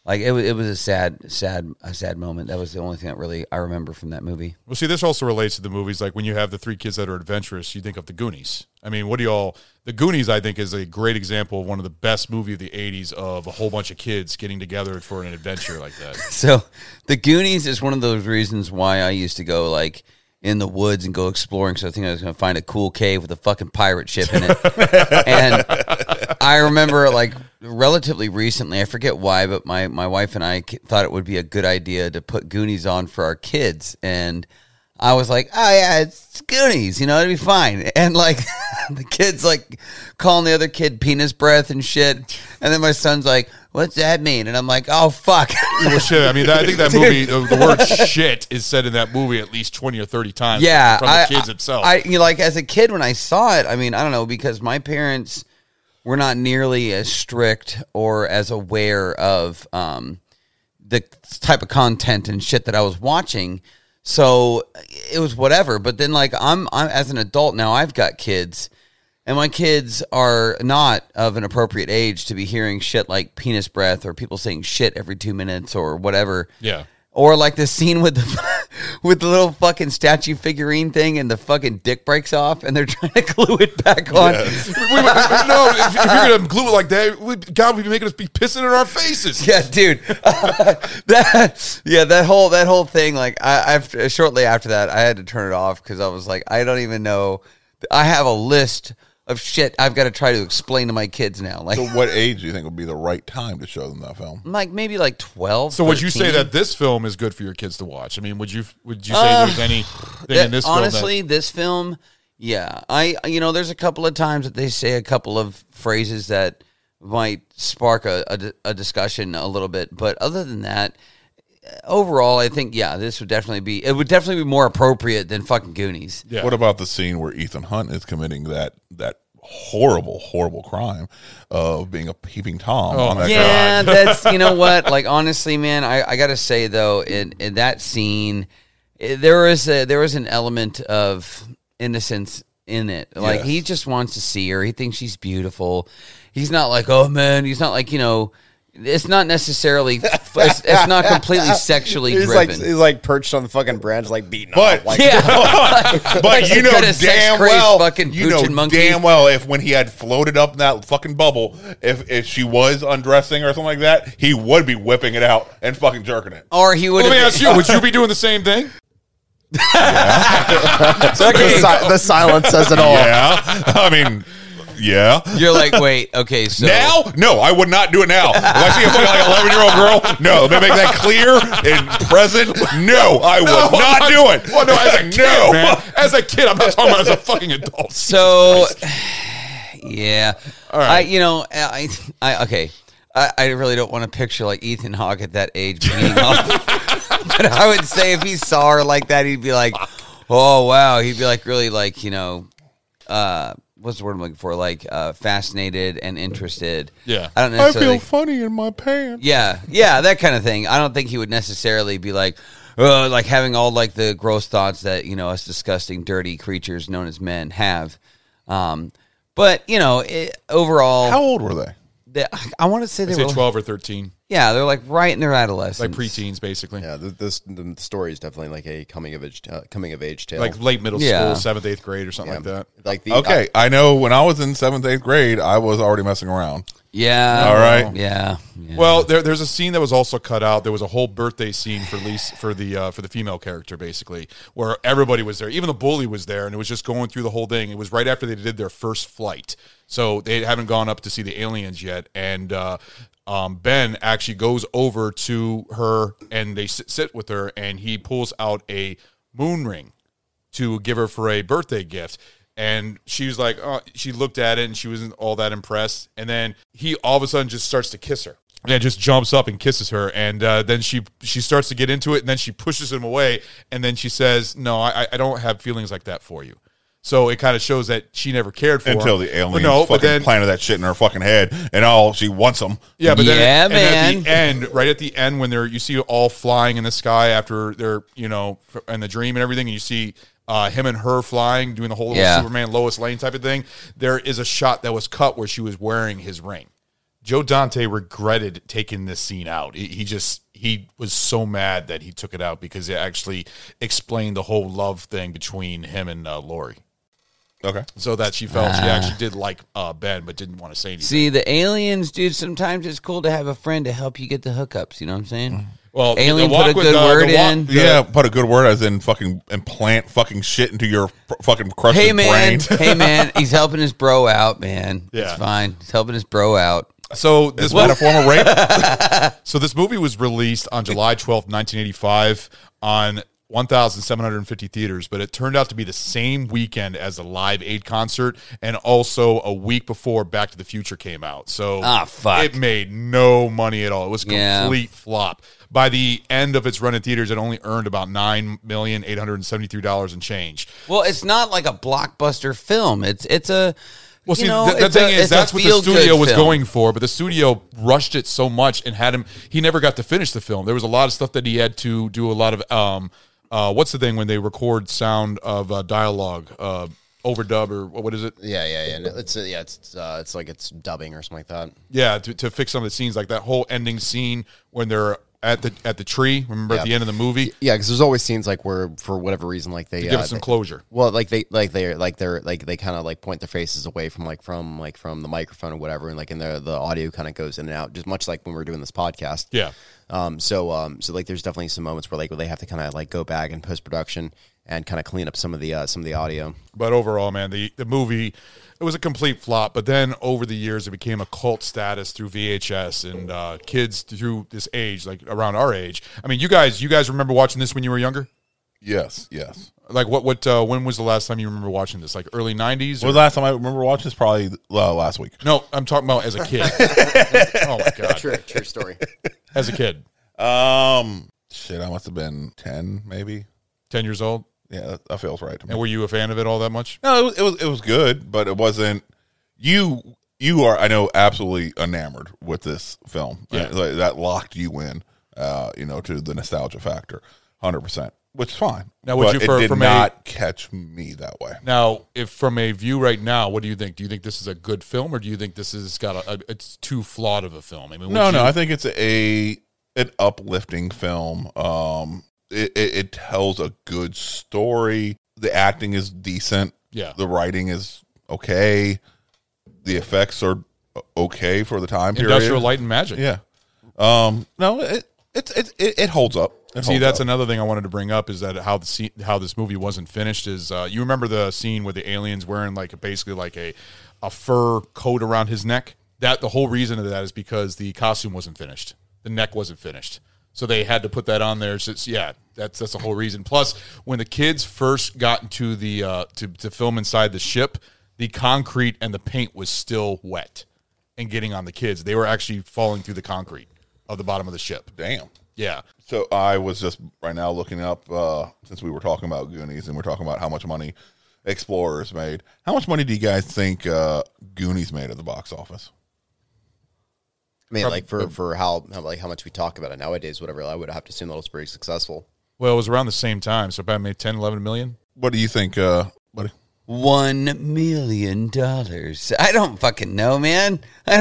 like it was it was a sad sad a sad moment. That was the only thing that really I remember from that movie. Well, see, this also relates to the movies. Like when you have the three kids that are adventurous, you think of the Goonies. I mean, what do y'all? The Goonies, I think, is a great example of one of the best movie of the '80s of a whole bunch of kids getting together for an adventure like that. So, The Goonies is one of those reasons why I used to go like in the woods and go exploring. So I think I was going to find a cool cave with a fucking pirate ship in it. and I remember like relatively recently, I forget why, but my my wife and I thought it would be a good idea to put Goonies on for our kids and. I was like, oh yeah, it's Goonies, you know, it'd be fine. And like, the kid's like calling the other kid penis breath and shit. And then my son's like, what's that mean? And I'm like, oh fuck. well, shit. I mean, that, I think that movie, the, the word "shit" is said in that movie at least twenty or thirty times. yeah, from the I, kids itself. I, you know, like as a kid when I saw it, I mean, I don't know because my parents were not nearly as strict or as aware of um, the type of content and shit that I was watching. So it was whatever. But then, like, I'm, I'm as an adult now, I've got kids, and my kids are not of an appropriate age to be hearing shit like penis breath or people saying shit every two minutes or whatever. Yeah. Or like the scene with the with the little fucking statue figurine thing and the fucking dick breaks off and they're trying to glue it back on. Wait, wait, wait, no, if, if you're gonna glue it like that, we, God would be making us be pissing in our faces. Yeah, dude. that yeah, that whole that whole thing. Like, I, after shortly after that, I had to turn it off because I was like, I don't even know. I have a list of shit I've got to try to explain to my kids now. Like, So, what age do you think would be the right time to show them that film? like maybe like twelve. So would you say that this film is good for your kids to watch? I mean, would you would you say Uh, there's anything that- in this film? honestly, film this film Yeah, I you know, there's a couple of times that they say a couple of phrases that might spark a, a, a discussion a little bit, but other than that, overall, I think yeah, this would definitely be it would definitely be more appropriate than fucking Goonies. Yeah. What about the scene where Ethan Hunt is committing that that horrible, horrible crime of being a peeping tom Oh on that Yeah, guy? that's you know what. Like honestly, man, I, I gotta say though, in in that scene, eh, there was a there was an element of innocence in it. Like Yes. he just wants to see her. He thinks she's beautiful. He's not like, oh man. He's not like you know. It's not necessarily. It's, it's not completely sexually He's like driven. he's like perched on the fucking branch, like beating But- off. Like, yeah, but Like you know damn well, fucking you know monkey. damn well if when he had floated up in that fucking bubble, if if she was undressing or something like that, he would be whipping it out and fucking jerking it. or he would. Let me have ask you: Would you be doing the same thing? the, si- the silence says it all. Yeah, I mean, yeah. You're like, wait, okay, so Now, no, I would not do it now. If I see a fucking like eleven year old girl, no. Let me make that clear and present. No, I would not do it. Well, no, as a kid, no. man. As a kid, I'm not talking about as a fucking adult. So, yeah, All right. I you know I I okay. I, I really don't want to picture like Ethan Hawke at that age beating off. but I would say if he saw her like that, he'd be like, "Oh wow!" He'd be like really like you know, uh, what's the word I'm looking for? Like uh, fascinated and interested. Yeah. I don't I necessarily. feel funny in my pants. Yeah, yeah, that kind of thing. I don't think he would necessarily be like, uh, like having all like the gross thoughts that you know us disgusting, dirty creatures known as men have. Um, but you know, it, overall, How old were they? they, I want to say they Say were, 12 or 13, yeah, they're like right in their adolescence, like preteens, basically. Yeah, th- this the story is definitely like a coming of age uh, coming of age tale. Like late middle Yeah. school, seventh, eighth grade, or something yeah, like that. Like the Okay, I know when I was in seventh, eighth grade, I was already messing around. Yeah, All right. yeah, yeah. Well, there, there's a scene that was also cut out. There was a whole birthday scene for Lisa, for the uh, for the female character, basically, where everybody was there. Even the bully was there, and it was just going through the whole thing. It was right after they did their first flight, so they haven't gone up to see the aliens yet. And uh, um, Ben actually goes over to her, and they sit, sit with her, and he pulls out a moon ring to give her for a birthday gift. And she was like, oh, she looked at it and she wasn't all that impressed. And then he all of a sudden just starts to kiss her. And just jumps up and kisses her, and uh, then she she starts to get into it, and then she pushes him away, and then she says, "No, I, I don't have feelings like that for you." So it kind of shows that she never cared for Until him. the aliens But no, fucking but then planted that shit in her fucking head, and all she wants them. yeah, but then Yeah, and at the end, right at the end, when they're you see all flying in the sky after they're you know f- in the dream and everything, and you see uh, him and her flying, doing the whole little Yeah. Superman Lois Lane type of thing. There is a shot that was cut where she was wearing his ring. Joe Dante regretted taking this scene out. He, he just he was so mad that he took it out because it actually explained the whole love thing between him and uh, Lori. Okay. So that she felt she actually did like uh, Ben, but didn't want to say anything. See, the aliens, dude. Sometimes it's cool to have a friend to help you get the hookups. You know what I'm saying? well, the Alien Wak put a with good the- the word walk- in. Yeah, put a good word as in fucking implant fucking shit into your f- fucking crusted Hey man, brain. hey man, he's helping his bro out, man. Yeah. It's fine. He's helping his bro out. So this Is that a form of rape? So this movie was released on July twelfth, 1985 on 1,750 theaters, but it turned out to be the same weekend as the Live Aid concert and also a week before Back to the Future came out. So Ah, fuck. it made no money at all. It was a Yeah. complete flop. By the end of its run in theaters, it only earned about $9,873 and change. Well, it's not like a blockbuster film. It's it's a Well, you see, know, the, the it's a- thing is, that's what the studio was film. going for, but the studio rushed it so much and had him. He never got to finish the film. There was a lot of stuff that he had to do. A lot of um, uh, what's the thing when they record sound of uh, dialogue, uh, overdub or what is it? yeah, yeah, yeah. No, It's uh, yeah, it's uh, it's like it's dubbing or something like that. Yeah, to, to fix some of the scenes, like that whole ending scene when they're at the at the tree. Remember at Yeah. the end of the movie, Yeah, because there's always scenes like where for whatever reason like they give uh, us some they- closure. Well, like they like they're like they're like they kind of like point their faces away from like from like from the microphone or whatever, and like in the the audio kind of goes in and out, just much like when we're doing this podcast. Yeah. Um. So um. So like, there's definitely some moments where like where they have to kind of like go back in post production and kind of clean up some of the uh, some of the audio. But overall, man, the, the movie it was a complete flop. But then over the years, it became a cult status through VHS and uh, kids through this age, like around our age. I mean, you guys, you guys remember watching this when you were younger? Yes, yes. Like what? What? Uh, when was the last time you remember watching this? Like early '90s? Well, the last time I remember watching this probably uh, last week. no, I'm talking about as a kid. oh my god, True, true story. as a kid, Um, shit, I must have been ten, maybe. ten years old. Yeah, that, that feels right to me. And were you a fan of it all that much? No, it was, it was it was good, but it wasn't. You you are I know absolutely enamored with this film. Yeah. Uh, like, that locked you in. Uh, you know, to the nostalgia factor, hundred percent, which is fine. Now, would you it for- did from a- not catch me that way. Now, if from a view right now, what do you think? Do you think this is a good film, or do you think this has got a, a it's too flawed of a film? I mean, No, no, I think it's a an uplifting film. Um, it, it, it tells a good story. The acting is decent. Yeah. the writing is okay. The effects are okay for the time period. industrial light and magic. Yeah. Um. No. It it it it, it holds up. It See, that's up. another thing I wanted to bring up is that how the scene, how this movie wasn't finished is uh, you remember the scene where the aliens wearing like basically like a a fur coat around his neck. That the whole reason of that is because the costume wasn't finished, the neck wasn't finished, so they had to put that on there. So yeah, that's that's the whole reason. Plus, when the kids first got into the uh, to to film inside the ship, the concrete and the paint was still wet and getting on the kids. They were actually falling through the concrete of the bottom of the ship. Damn. Yeah. So I was just right now looking up uh, since we were talking about Goonies and we're talking about how much money Explorers made. How much money do you guys think uh, Goonies made at the box office? I mean, like for for how, how like how much we talk about it nowadays, whatever. I would have to assume that was pretty successful. Well, it was around the same time, so about made 10, 11 million. What do you think, uh, buddy? One million dollars. I don't fucking know, man.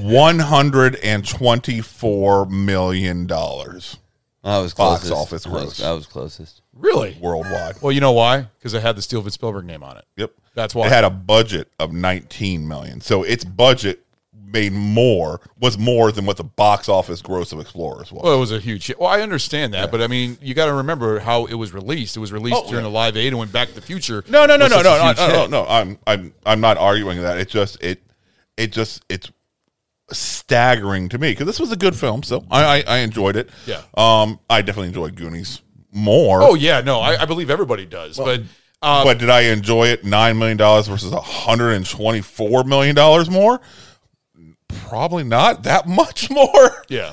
One hundred and twenty-four million dollars I was Box closest. office I was, gross. I was closest. Really? worldwide. Well, you know why? Because it had the Steven Spielberg name on it. Yep, That's why. it had a budget of nineteen million. So its budget made more was more than what the box office gross of Explorers was. Well, it was a huge hit. Well, I understand that, but I mean, you got to remember how it was released. It was released Oh, during yeah. the Live Aid and went Back to the Future. No, no, no, no, no, no, no, no, no. I'm, I'm, I'm not arguing that. It just, it, it just, it's staggering to me because this was a good film. So I, I, I enjoyed it. Yeah. Um, I definitely enjoyed Goonies more. Oh yeah, no, I, I believe everybody does, but uh, but did I enjoy it? Nine million dollars versus hundred and twenty-four million dollars more. Probably not that much more. yeah,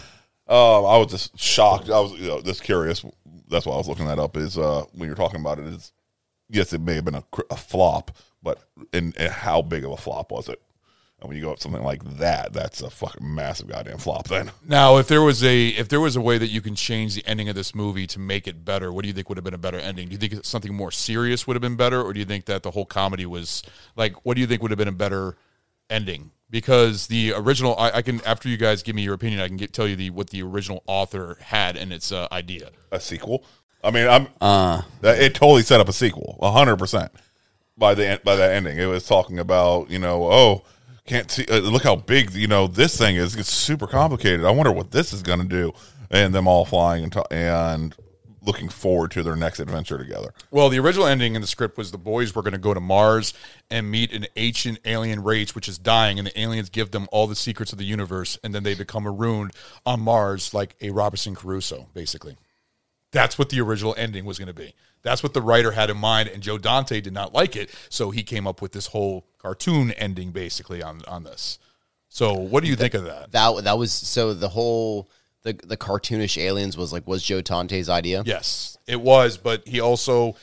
Um, I was just shocked. I was you know, just curious. That's why I was looking that up. Is uh, when you're talking about it, is yes, it may have been a, a flop, but in how big of a flop was it? And when you go up something like that, that's a fucking massive goddamn flop. Then Now, if there was a if there was a way that you can change the ending of this movie to make it better, what do you think would have been a better ending? Do you think something more serious would have been better, or do you think that the whole comedy was like? What do you think would have been a better ending? Because the original, I, I can after you guys give me your opinion, I can get tell you the what the original author had in its uh, idea. a sequel. I mean, I'm Uh, it totally set up a sequel, hundred percent. By the en- by that ending, it was talking about you know, oh, can't see. Uh, look how big you know this thing is. It's super complicated. I wonder what this is going to do. And them all flying and ta- and looking forward to their next adventure together. Well, the original ending in the script was the boys were going to go to Mars and meet an ancient alien race which is dying, and the aliens give them all the secrets of the universe, and then they become marooned on Mars like a Robinson Crusoe, basically. That's what the original ending was going to be. That's what the writer had in mind, and Joe Dante did not like it, so he came up with this whole cartoon ending, basically on on this. So, what do you think of that? That that was so the whole the the cartoonish aliens was like was Joe Dante's idea. Yes, it was, but he also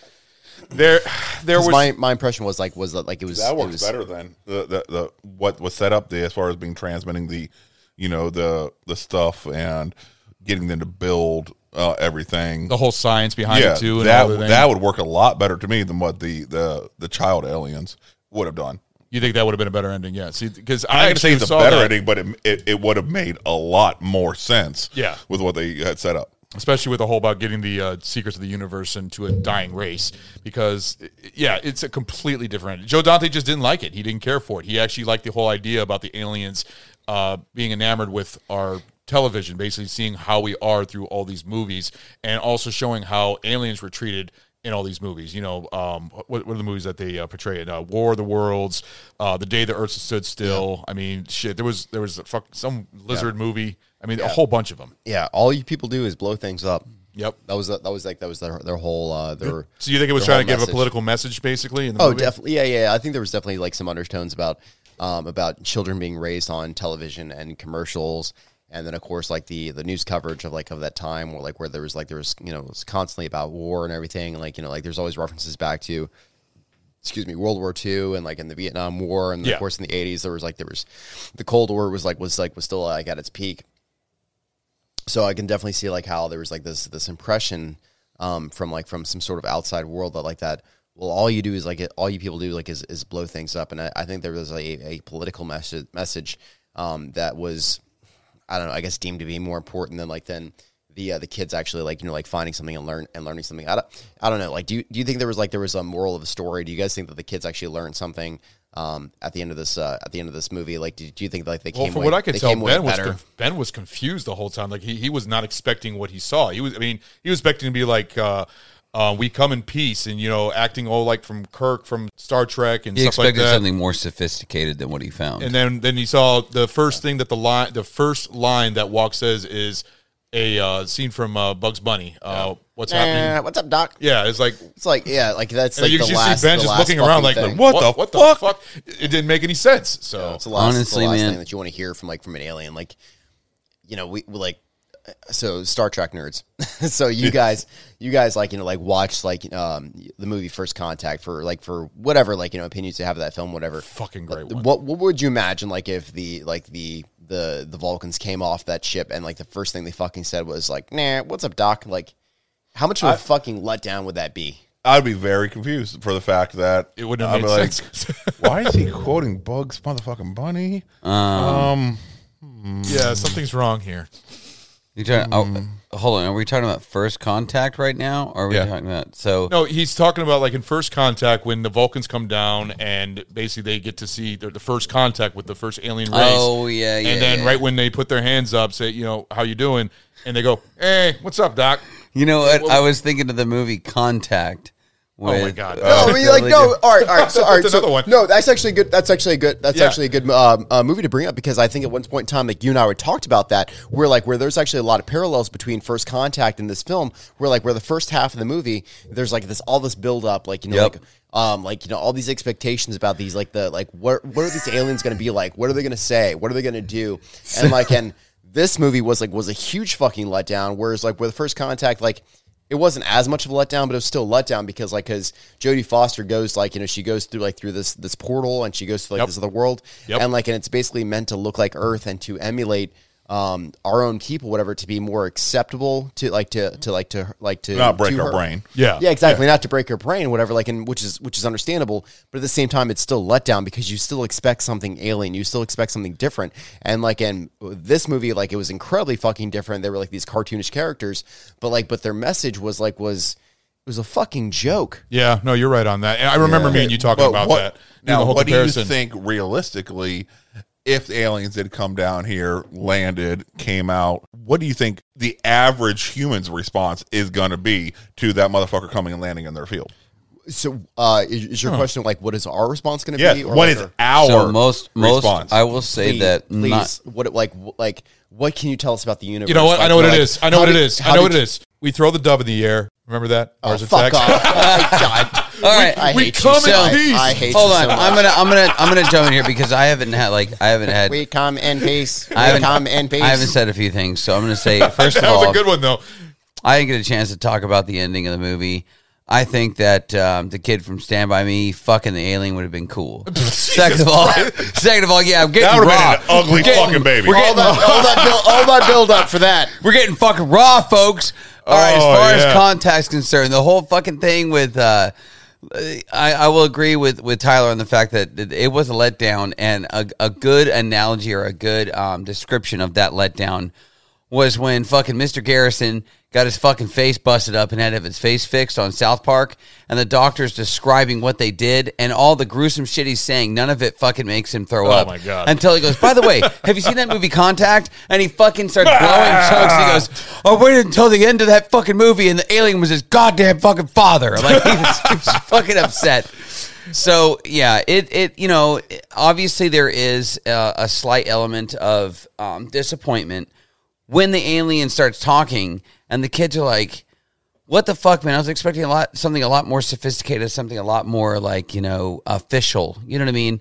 there there was my my impression was like was that like it was That works was, better than the, the the what was set up there as far as being transmitting the you know the the stuff and getting them to build uh, everything. the whole science behind yeah, it too, and that all that would work a lot better to me than what the the the child aliens would have done. You think that would have been a better ending? Yeah. See, because I not gonna say it's a better that, ending, but it, it it would have made a lot more sense. Yeah. with what they had set up. especially with the whole about getting the uh, secrets of the universe into a dying race. Because yeah, it's a completely different. Joe Dante just didn't like it. He didn't care for it. He actually liked the whole idea about the aliens uh, being enamored with our television, basically seeing how we are through all these movies, and also showing how aliens were treated in all these movies. You know, um, what, what are the movies that they uh, portray? Uh, War of the Worlds, uh, The Day the Earth Stood Still. I mean, shit. There was there was a fuck, some lizard movie. I mean, a whole bunch of them. yeah. All you people do is blow things up. Yep. That was that was like that was their their whole uh, their. So you think it was trying to whole give a political message, basically? In the Oh, movie? definitely. Yeah, yeah. I think there was definitely like some undertones about um, about children being raised on television and commercials, and then of course like the the news coverage of like of that time, where like where there was like there was you know it was constantly about war and everything, and like you know like there's always references back to. Excuse me, World War II and like in the Vietnam War, and Yeah. of course in the '80s there was like there was the Cold War was like was like was still like at its peak, so I can definitely see like how there was like this this impression um, from like from some sort of outside world that like that. Well, all you do is like it, all you people do like is, is blow things up, and I, I think there was a, a political message message um, that was I don't know I guess deemed to be more important than like than the uh, the kids actually like you know like finding something and learn and learning something. I don't I don't know like do you, do you think there was like there was a moral of the story? Do you guys think that the kids actually learned something? Um, at the end of this, uh, at the end of this movie, like, do, do you think like they Well, came? from away- what I could tell, Ben was Ben was confused the whole time. Like he, he was not expecting what he saw. He was, I mean, he was expecting to be like, uh, uh, "We come in peace," and you know, acting all like from Kirk from Star Trek and He stuff like expected that. something more sophisticated than what he found. And then then he saw the first thing that the line, the first line that Wak says is a uh, scene from uh, Bugs Bunny. Uh, What's Eh, happening? what's up, Doc? Yeah, it's like It's like yeah, like that's and like you the can just last, see Ben just looking around like, fucking thing. what, the what the fuck? It didn't make any sense. So it's the last, Honestly, the last man. thing that you want to hear from like from an alien. Like, you know, we, we like so Star Trek nerds. so you guys, you guys like you know like watch like um the movie First Contact for like for whatever like you know opinions you have of that film, whatever. fucking great one. What what would you imagine like if the like the the the Vulcans came off that ship and like the first thing they fucking said was like, "Nah, what's up, Doc?" Like, how much of a I- fucking letdown would that be? I'd be very confused for the fact that It wouldn't I'd have be made like, sense. why is he quoting Bugs motherfucking Bunny? Um, Um, yeah, something's wrong here. You talking, oh, mm-hmm. hold on. Are we talking about first contact right now? Or are we Yeah. talking about so? No, he's talking about like in First Contact when the Vulcans come down and basically they get to see the, the first contact with the first alien race. Oh, yeah, yeah, And then yeah. right when they put their hands up, say, you know, how you doing? And they go, hey, what's up, Doc? You know what? I was thinking of the movie Contact. Oh my with- God. No, I mean, like, no. All right, all right. So, all right. That's so- another one. No, that's actually good. That's actually a good. That's Yeah. actually a good um, uh, movie to bring up because I think at one point in time, like you and I had talked about that, where like where there's actually a lot of parallels between First Contact and this film, where like where the first half of the movie, there's like this all this build up, like you know, Yep. like um, like you know, all these expectations about these, like the like what what are these aliens going to be like? What are they going to say? What are they going to do? And like and this movie was like was a huge fucking letdown. Whereas like with First Contact, like it wasn't as much of a letdown, but it was still a letdown because like because Jodie Foster goes like you know she goes through like through this this portal and she goes to like Yep. this other world Yep. and like and it's basically meant to look like Earth and to emulate um our own people whatever to be more acceptable to like to to like to like to Not break to our her. brain. Yeah. yeah exactly not to break her brain whatever like and which is which is understandable but at the same time it's still let down because you still expect something alien you still expect something different and like in this movie like it was incredibly fucking different they were like these cartoonish characters but like but their message was like was it was a fucking joke Yeah, no, you're right on that. And I remember me and you talking But about what- that. Now, what comparison. do you think realistically, if the aliens did come down here, landed, came out, what do you think the average human's response is going to be to that motherfucker coming and landing in their field? so uh is, is your question like what is our response going to Yes, be what like is our- our So most most response? I will say please, that please not what like like what can you tell us about the universe You know what? I know what like, it is. I know what it did- is. how I know what it you- is. We throw the dove in the air. Remember that? Oh, Mars fuck off. Oh, my God. All right. I We hate come you so peace. I hate Hold you on. so much. I'm gonna I'm gonna I'm gonna jump in here because I haven't had like I haven't had We come in peace. We I haven't come in peace. I haven't said a few things, so I'm gonna say first of all. that was all a good one, though. I didn't get a chance to talk about the ending of the movie. I think that um, the kid from Stand By Me fucking the alien would have been cool. second of all, second of all, yeah, I'm getting That would've raw. been an ugly We're getting- fucking baby. We're all getting, that, all that, build, all that build up for that. we're getting fucking raw, folks. All right, as Oh, far yeah. as contact's concerned, the whole fucking thing with uh, I, I will agree with, with Tyler on the fact that it was a letdown, and a, a good analogy or a good um, description of that letdown was when fucking Mr. Garrison got his fucking face busted up and had to have his face fixed on South Park, and the doctor's describing what they did and all the gruesome shit he's saying. None of it fucking makes him throw Oh, up. my God. Until he goes, by the way, have you seen that movie Contact? And he fucking starts blowing chunks. And he goes, I waited until the end of that fucking movie, and the alien was his goddamn fucking father. Like he was, he was fucking upset. So yeah, it it you know obviously there is uh, a slight element of um, disappointment when the alien starts talking and the kids are like, "What the fuck, man? I was expecting a lot something a lot more sophisticated, something a lot more like you know official. You know what I mean?"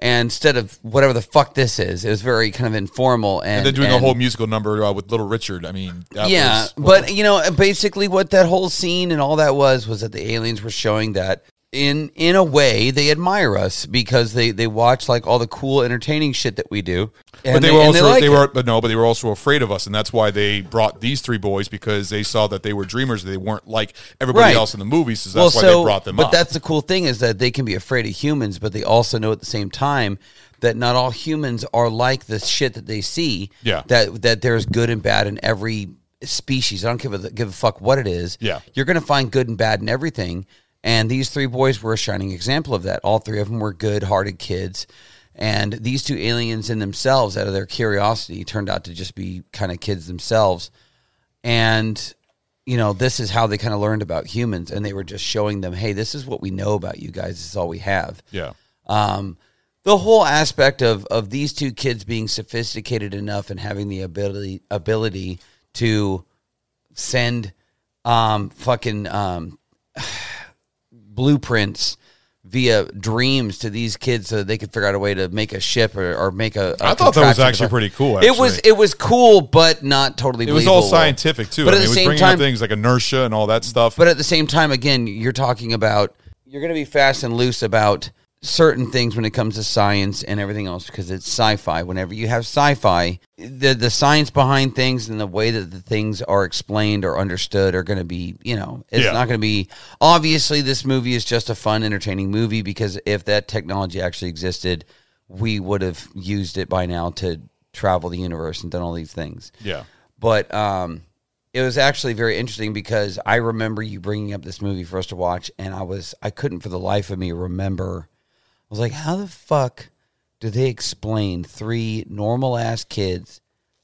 And instead of whatever the fuck this is, it was very kind of informal and, And then doing and- a whole musical number uh, with Little Richard. I mean, that yeah, was- but you know, basically, what that whole scene and all that was was that the aliens were showing that in in a way they admire us because they they watch like all the cool, entertaining shit that we do. but they, and were also like they were but no, but they were also afraid of us, and that's why they brought these three boys because they saw that they were dreamers. They weren't like everybody Right. else in the movies. So that's why they brought them but up. that's the cool thing is that they can be afraid of humans, but they also know at the same time that not all humans are like the shit that they see. Yeah. That that there's good and bad in every species. I don't give a give a fuck what it is. Yeah. You're gonna find good and bad in everything. And these three boys were a shining example of that. All three of them were good hearted kids. And these two aliens in themselves, out of their curiosity, turned out to just be kind of kids themselves. And you know, this is how they kind of learned about humans, and they were just showing them, hey, this is what we know about you guys. This is all we have. yeah. Um, the whole aspect of of these two kids being sophisticated enough and having the ability ability to send um fucking um blueprints via dreams to these kids so that they could figure out a way to make a ship or, or make a, a I thought that was actually pretty cool, It was it was cool, but not totally. It was all scientific too. But I at mean, the it was same bringing up time, things like inertia and all that stuff. but at the same time, again, you're talking about you're going to be fast and loose about certain things when it comes to science and everything else because it's sci-fi. Whenever you have sci-fi, the the science behind things and the way that the things are explained or understood are going to be, you know, it's Yeah. not going to be. Obviously, this movie is just a fun, entertaining movie because if that technology actually existed, we would have used it by now to travel the universe and done all these things yeah. but um, it was actually very interesting because I remember you bringing up this movie for us to watch, and I was I couldn't for the life of me remember. Was like, how the fuck do they explain three normal ass kids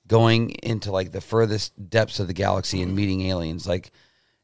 going into like the furthest depths of the galaxy and meeting aliens? Like,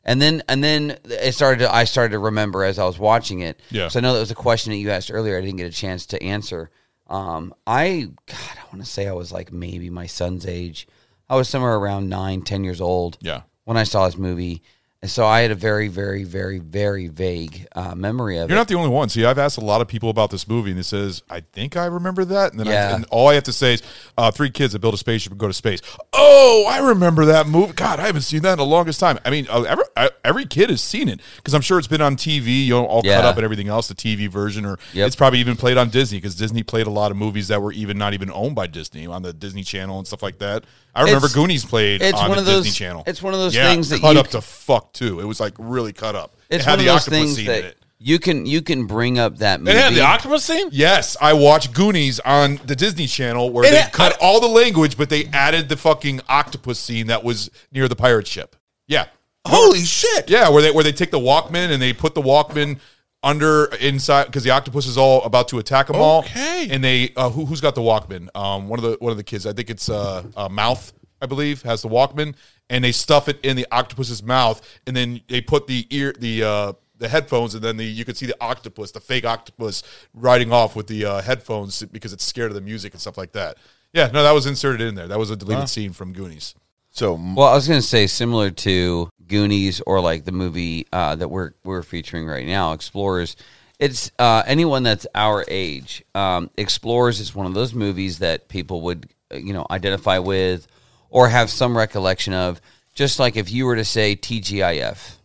and then and then it started. To, I started to remember as I was watching it. Yeah. So I know that was a question that you asked earlier. I didn't get a chance to answer. Um, I God, I want to say I was like maybe my son's age. I was somewhere around nine, ten years old. Yeah. When I saw this movie, and so I had a very, very, very, very vague uh, memory of it. You're it. not the only one. See, I've asked a lot of people about this movie, and it says, "I think I remember that." And then I, and all I have to say is, uh, three kids that build a spaceship and go to space." Oh, I remember that movie. God, I haven't seen that in the longest time. I mean, uh, every every kid has seen it because I'm sure it's been on TV, you know, all cut up and everything else, the TV version, or Yep. it's probably even played on Disney because Disney played a lot of movies that were even not even owned by Disney on the Disney Channel and stuff like that. I remember It's- Goonies played it's on one the of those- Disney Channel. it's one of those Yeah, things that cut you- up to fuck too. It was like really cut up. it's it had the octopus scene that in it. you can you can bring up that movie. It had the octopus scene. Yes, I watched Goonies on the Disney Channel where It they had- cut all the language, but they added the fucking octopus scene that was near the pirate ship. Yeah, Holy shit! yeah, where they where they take the Walkman and they put the Walkman under inside because the octopus is all about to attack them all. Okay. and they uh, who who's got the Walkman? Um, one of the one of the kids. I think it's uh, uh mouth. I believe has the Walkman, and they stuff it in the octopus's mouth, and then they put the ear the. uh the headphones and then the you could see the octopus, the fake octopus, riding off with the uh, headphones because it's scared of the music and stuff like that. Yeah, no, that was inserted in there. That was a deleted scene from Goonies. So Well, I was going to say similar to Goonies or like the movie uh, that we're we're featuring right now, Explorers. It's uh, anyone that's our age. Um, Explorers is one of those movies that people would uh, you know identify with or have some recollection of. Just like if you were to say TGIF,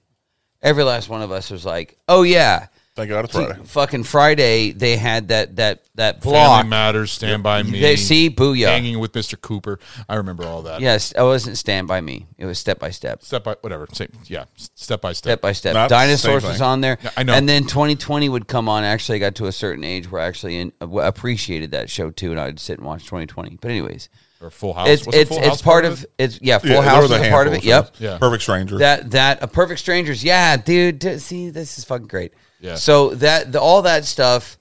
every last one of us was like, "Oh yeah." Thank God it's Friday. fucking Friday, they had that that that block. Family Matters, Stand by Me. They- see, booyah. Hanging with Mr. Cooper. I remember all that. Yes, it wasn't Stand by Me. It was Step by Step. Step by whatever. Same, yeah, step by step. step by step. Not the Dinosaurs same was thing. on there. Yeah, I know. And then 2020 would come on. Actually, I got to a certain age where I actually in, uh, appreciated that show too, and I'd sit and watch 2020. But anyways, Or Full House. it's Was it it's Full it's House part of of it? it's yeah. Full Yeah, there House was is a a part of it. Yep. shows. Yeah. Perfect Stranger. That that a perfect strangers. Yeah, dude. d- See, this is fucking great. Yeah. So that the, all that stuff,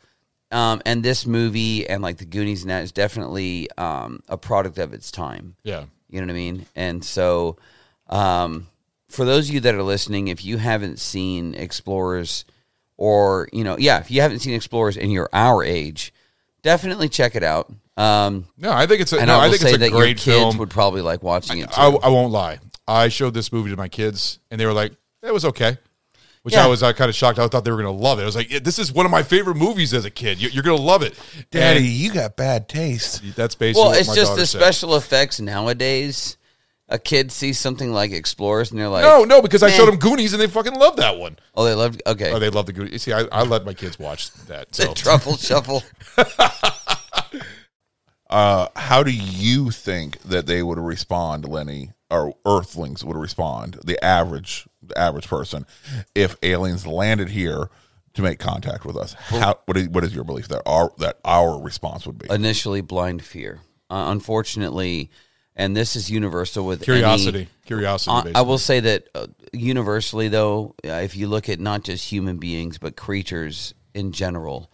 um, and this movie and like the Goonies and that is definitely um, a product of its time. Yeah. You know what I mean? And so, um, for those of you that are listening, if you haven't seen Explorers, or you know, yeah, if you haven't seen Explorers and you're our age, definitely check it out. Um, No, I think it's a, no, I I think say it's a that your great kids film. would probably like watching it too. I, I won't lie. I showed this movie to my kids, and they were like, "It was okay," which Yeah. I was uh, kind of shocked. I thought they were going to love it. I was like, "Yeah, "This is one of my favorite movies as a kid. You- You're going to love it, Daddy, And you got bad taste. That's basically Well, what it's my just the said. special effects nowadays. A kid sees something like Explorers, and they're like, No, no, because I showed them Goonies, and they fucking love that one. Oh, they loved. Okay, Oh, they love the Goonies. You See, I, I let my kids watch that. the So. truffle shuffle. Uh, how do you think that they would respond, Lenny, or Earthlings would respond, the average, the average person, if aliens landed here to make contact with us? How? What is, what is your belief that our that our response would be? Initially, blind fear. Uh, unfortunately, and this is universal with Curiosity. any- Curiosity, Uh, I will say that uh, universally, though, uh, if you look at not just human beings but creatures in general,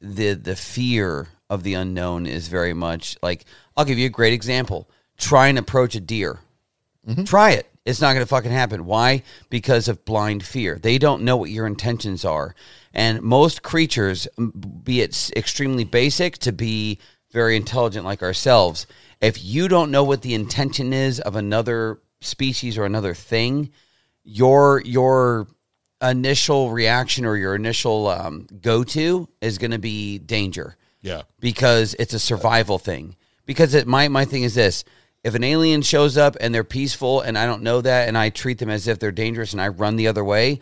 the the fear of the unknown is very much like I'll give you a great example. Try and approach a deer. Try it. It's not going to fucking happen. Why? Because of blind fear. They don't know what your intentions are. And most creatures, be it extremely basic to be very intelligent like ourselves, if you don't know what the intention is of another species or another thing, your your initial reaction or your initial um, go to is going to be danger Yeah. because it's a survival thing. Because it, my my thing is this: if an alien shows up and they're peaceful and I don't know that, and I treat them as if they're dangerous and I run the other way,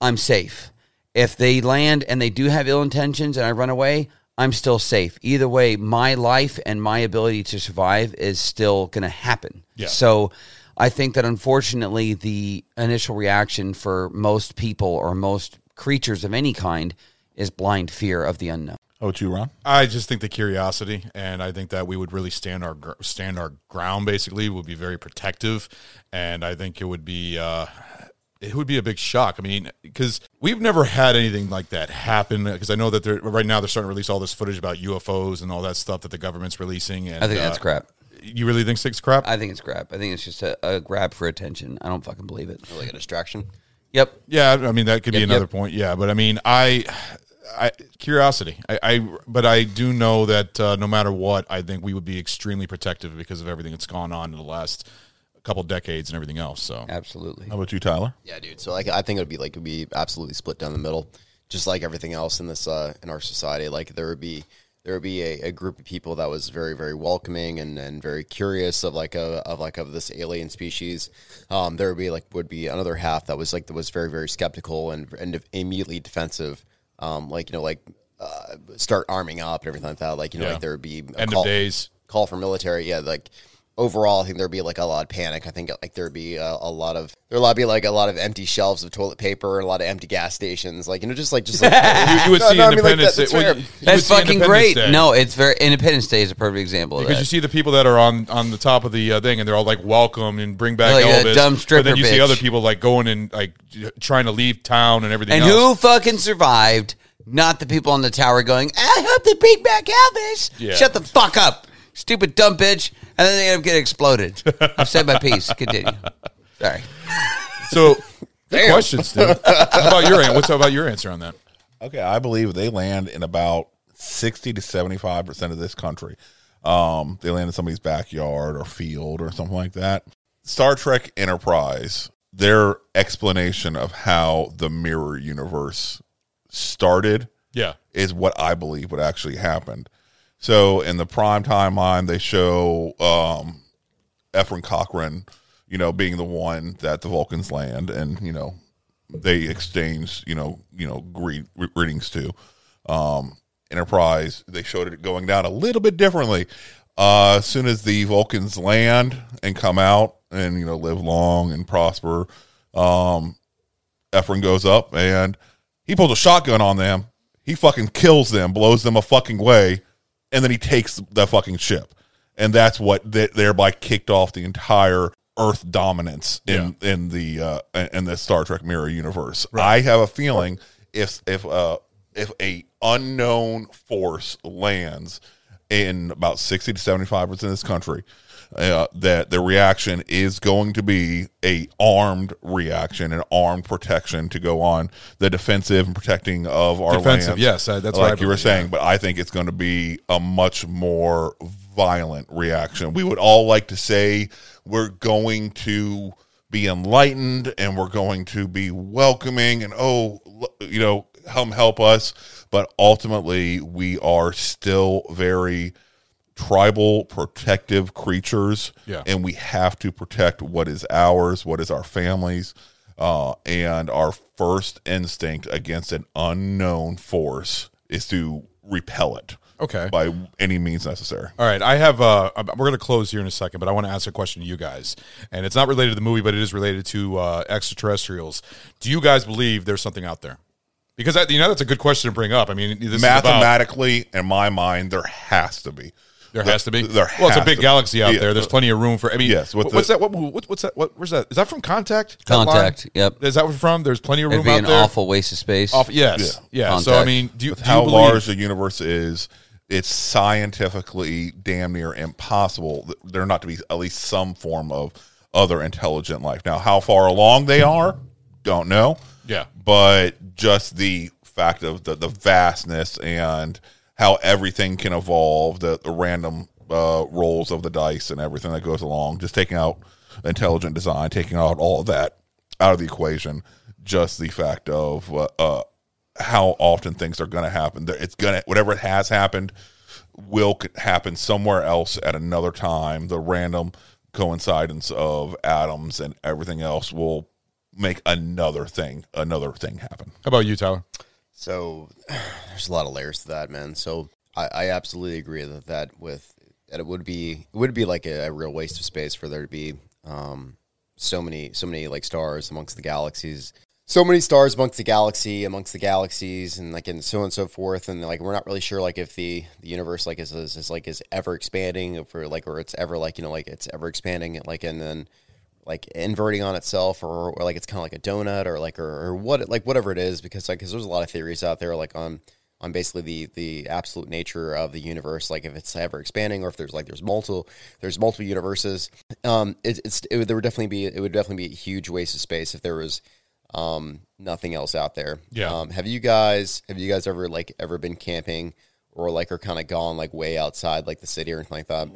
I'm safe. If they land and they do have ill intentions and I run away, I'm still safe. Either way, my life and my ability to survive is still going to happen. Yeah. So I think that unfortunately, the initial reaction for most people or most creatures of any kind is blind fear of the unknown. How about you, Ron? I just think the curiosity, and I think that we would really stand our gr- stand our ground. Basically, would be very protective, and I think it would be uh, it would be a big shock. I mean, because we've never had anything like that happen. Because I know that they're right now they're starting to release all this footage about UFOs and all that stuff that the government's releasing. And I think that's uh, crap. You really think it's crap? I think it's crap. I think it's just a, a grab for attention. I don't fucking believe it. Like a distraction. Yep. Yeah, I mean that could be another yep. point. Yeah, but I mean, I, I curiosity. I, I but I do know that uh, no matter what, I think we would be extremely protective because of everything that's gone on in the last couple decades and everything else. So Absolutely. How about you, Tyler? Yeah, dude. So like, I think it would be like it would be absolutely split down the middle, just like everything else in this uh, in our society. Like there would be there would be a, a group of people that was very very welcoming and, and very curious of like a of like of this alien species. Um, there would be like would be another half that was like that was very very skeptical and and immediately defensive. Um, like you know like uh, start arming up and everything like that. Like you know Yeah. like there would be a End of call, days. call for military. Yeah, like overall, I think there'd be like a lot of panic. I think like there'd be a, a lot of there'd be like a lot of empty shelves of toilet paper and a lot of empty gas stations. Like you know, just like just like you, you would No, see no, I mean, like, Independence that- that's Day. well, you- you That's fucking great. Day. No, it's very Independence Day is a perfect example of Because that. you see the people that are on on the top of the uh, thing, and they're all like welcome and bring back Like a Elvis. dumb but then you see other people like going and like trying to leave town and everything. and else. who fucking survived? Not the people on the tower going, I hope they bring back Elvis. Yeah. Shut the fuck up, stupid dumb bitch. And then they end up getting exploded. I've said my piece. Continue. Sorry. So, good question, Stu. How about your an- what's about your answer on that? Okay, I believe they land in about sixty to seventy-five percent of this country. Um, they land in somebody's backyard or field or something like that. Star Trek Enterprise, their explanation of how the mirror universe started, Yeah. is what I believe what actually happened. So in the prime timeline, they show um, Zefram Cochrane, you know, being the one that the Vulcans land, and you know, they exchange, you know, you know, greet, greetings to. Um, Enterprise, they showed it going down a little bit differently. Uh, as soon as the Vulcans land and come out and you know live long and prosper, um, Zefram goes up and he pulls a shotgun on them. He fucking kills them, blows them a fucking way, and then he takes the fucking ship. And that's what th- thereby kicked off the entire Earth dominance in in the uh, in the Star Trek mirror universe. I have a feeling if if uh if a unknown force lands in about sixty to seventy five percent of this country, uh, that the reaction is going to be a armed reaction, an armed protection to go on the defensive and protecting of our Defensive, lands. yes, uh, that's what I you were saying. yeah. But I think it's going to be a much more violent reaction. We would all like to say we're going to be enlightened and we're going to be welcoming and oh you know help help us but ultimately we are still very tribal protective creatures Yeah. and we have to protect what is ours what is our families uh, and our first instinct against an unknown force is to repel it Okay. by any means necessary All right, I have. Uh, we're going to close here in a second, but I want to ask a question to you guys, and it's not related to the movie, but it is related to uh, extraterrestrials. Do you guys believe there's something out there? Because that, you know that's a good question to bring up. I mean, this is about- mathematically in my mind there has to be there has to be. there well, it's a big to- galaxy out yeah. there. There's plenty of room for. I mean, Yes, with what- what's the- that? What, what, what's that? What, where's that? Is that from Contact? That? Contact. Yep. Is that where from? There's plenty of room It'd be out an there. awful waste of space. Off, yes, yeah. Contact. So I mean, do you, with do you how believe- large the universe is, it's scientifically damn near impossible there not to be at least some form of other intelligent life. Now, how far along they are, don't know. Yeah. But just the fact of the, the vastness and how everything can evolve, the, the random uh, rolls of the dice and everything that goes along, just taking out intelligent design, taking out all of that out of the equation, just the fact of uh, uh, how often things are going to happen. It's going to, whatever it has happened will happen somewhere else at another time. The random coincidence of atoms and everything else will make another thing, another thing happen. How about you, Tyler? So there's a lot of layers to that, man. So I, I absolutely agree that that with that it would be it would be like a, a real waste of space for there to be um, so many so many like stars amongst the galaxies. So many stars amongst the galaxy, amongst the galaxies, and like and so on and so forth, and like we're not really sure like if the, the universe like is, is is like is ever expanding, if or like or it's ever like you know like it's ever expanding, like and then like inverting on itself or, or like it's kind of like a donut or like or, or what like whatever it is because like because there's a lot of theories out there like on on basically the the absolute nature of the universe like if it's ever expanding or if there's like there's multiple there's multiple universes. Um it, it's it would, there would definitely be it would definitely be a huge waste of space if there was um nothing else out there. Yeah. um have you guys have you guys ever like ever been camping or like are kind of gone like way outside like the city or anything like that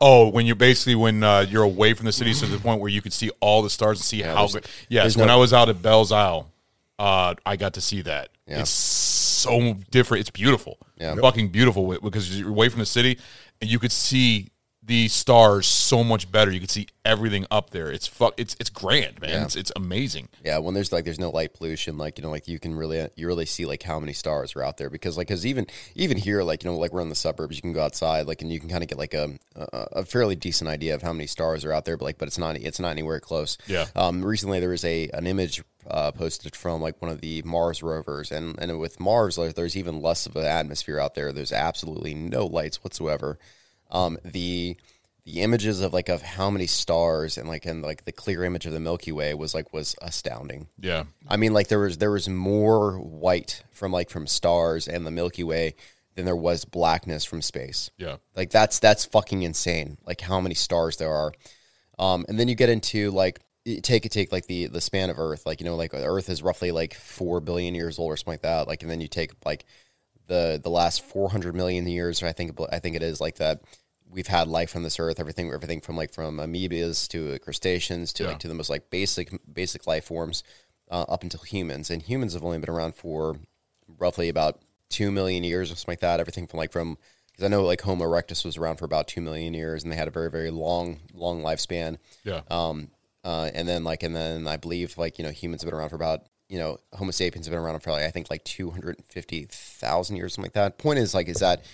Oh, when you're basically when uh, you're away from the city to the point where you can see all the stars and see how. good- Yes, there's when no- I was out at Bell's Isle, uh, I got to see that. Yeah. It's so different. It's beautiful. Yeah. fucking beautiful because you're away from the city and you could see the stars so much better. You can see everything up there. It's fuck. It's it's grand, man. Yeah. It's it's amazing. Yeah, when there's like there's no light pollution, like you know, like you can really you really see like how many stars are out there because like because even even here, like you know, like we're in the suburbs, you can go outside, like and you can kind of get like a, a a fairly decent idea of how many stars are out there, but like but it's not it's not anywhere close. Yeah. Um. Recently, there was a an image uh, posted from like one of the Mars rovers, and and with Mars, like, there's even less of an atmosphere out there. There's absolutely no lights whatsoever. Um. The the images of like of how many stars and like and like the clear image of the Milky Way was like was astounding. Yeah. I mean, like there was there was more white from like from stars and the Milky Way than there was blackness from space. Yeah. Like that's that's fucking insane. Like how many stars there are. Um, and then you get into like take it take like the the span of Earth. Like you know, like Earth is roughly like four billion years old or something like that. Like and then you take like the the last four hundred million years. I think I think it is like that. We've had life on this earth. Everything everything from like from amoebas to crustaceans to Yeah. like to the most like basic basic life forms uh, up until humans. And humans have only been around for roughly about two million years or something like that. Everything from like from because I know like Homo erectus was around for about two million years, and they had a very very long long lifespan. Yeah. Um. Uh. And then like and then I believe like you know humans have been around for about you know Homo sapiens have been around for like I think like two hundred fifty thousand years something like that. Point is like is that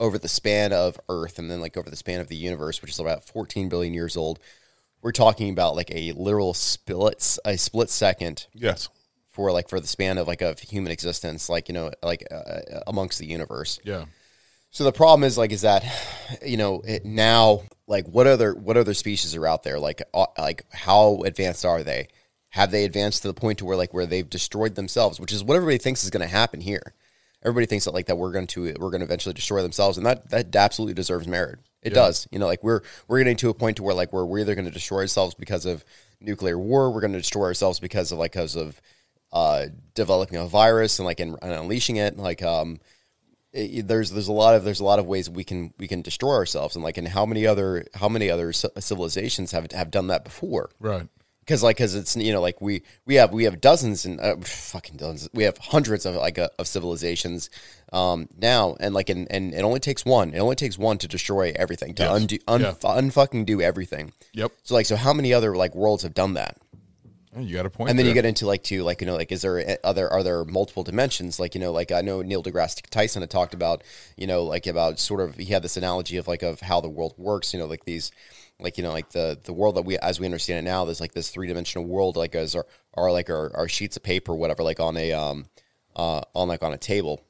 over the span of Earth and then like over the span of the universe, which is about 14 billion years old, we're talking about like a literal split a split second Yes. for like for the span of like of human existence, like you know like uh, amongst the universe. Yeah. So the problem is like is that you know it, now like what other what other species are out there like uh, like how advanced are they? Have they advanced to the point to where like where they've destroyed themselves, which is what everybody thinks is going to happen here. Everybody thinks that like that we're going to we're going to eventually destroy themselves, and that that absolutely deserves merit. It Yeah. does, you know, like we're we're getting to a point to where like we're we're either going to destroy ourselves because of nuclear war, we're going to destroy ourselves because of like because of uh, developing a virus and like and, and unleashing it, like um, it- there's there's a lot of there's a lot of ways we can we can destroy ourselves and like and how many other how many other ci- civilizations have have done that before Right. Because like because it's you know like we we have we have dozens and uh, fucking dozens we have hundreds of like uh, of civilizations um now and like and, and it only takes one it only takes one to destroy everything to Yes. undo un, Yeah. unfucking do everything Yep. so like so how many other like worlds have done that You got a and then you get into like to like you know like is there other are there multiple dimensions like you know like I know Neil deGrasse Tyson had talked about you know like about sort of he had this analogy of like of how the world works you know like these like you know like the the world that we as we understand it now there's like this three dimensional world like as our are like our, our sheets of paper whatever like on a um uh on like on a table.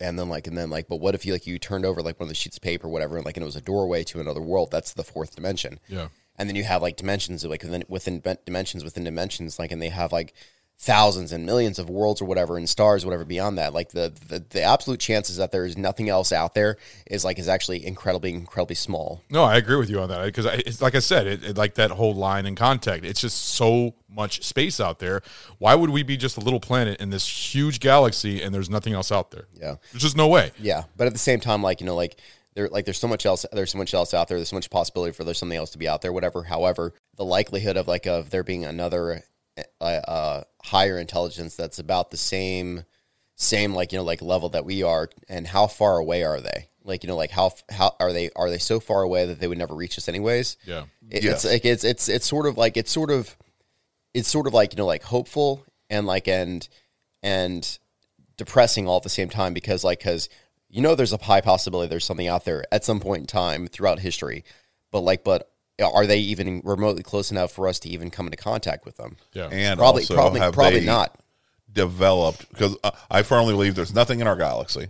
And then like and then like but what if you like you turned over like one of the sheets of paper whatever and like and it was a doorway to another world? That's the fourth dimension. Yeah. and then you have like dimensions like within within dimensions within dimensions like and they have like thousands and millions of worlds or whatever and stars whatever beyond that like the the, the absolute chances that there is nothing else out there is like is actually incredibly incredibly small No, I agree with you on that because it's like I said, it, it- like that whole line in contact. It's just so much space out there. Why would we be just a little planet in this huge galaxy and there's nothing else out there? Yeah. there's just no way. yeah but at the same time like you know like there like there's so much else there's so much else out there there's so much possibility for there's something else to be out there whatever however the likelihood of like of there being another uh, uh higher intelligence that's about the same same like you know like level that we are and how far away are they like you know like how how are they are they so far away that they would never reach us anyways Yeah. It- Yes. it's like it's it's it's sort of like it's sort of it's sort of like you know like hopeful and like and and depressing all at the same time because like because you know there's a high possibility there's something out there at some point in time throughout history but like but are they even remotely close enough for us to even come into contact with them Yeah. And probably also, probably have probably they not developed because uh, I firmly believe there's nothing in our galaxy,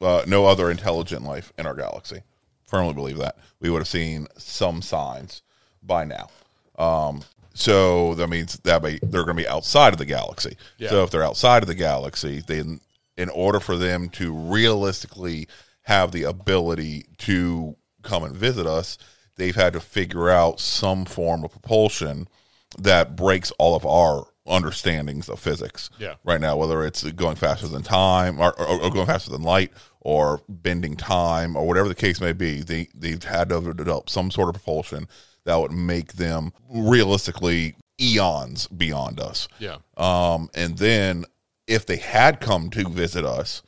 uh, no other intelligent life in our galaxy. Firmly believe that we would have seen some signs by now. Um, so that means that may, they're going to be outside of the galaxy. Yeah. So if they're outside of the galaxy, then in order for them to realistically have the ability to come and visit us, they've had to figure out some form of propulsion that breaks all of our understandings of physics Yeah. right now, whether it's going faster than time or, or, or going faster than light or bending time or whatever the case may be. They, they've had to develop some sort of propulsion that would make them realistically eons beyond us. Yeah. Um, and then if they had come to visit us,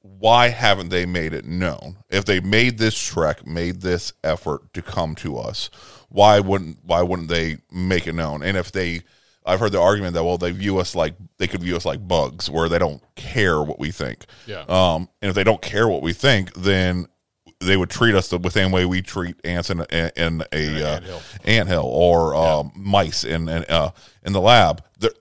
why haven't they made it known? If they made this trek, made this effort to come to us, why wouldn't why wouldn't they make it known? And if they I've heard the argument that well they view us like they could view us like bugs where they don't care what we think. Yeah. Um and if they don't care what we think, then they would treat us the same way we treat ants in a, in a uh, anthill. anthill or um, mice in in, uh, in the lab. The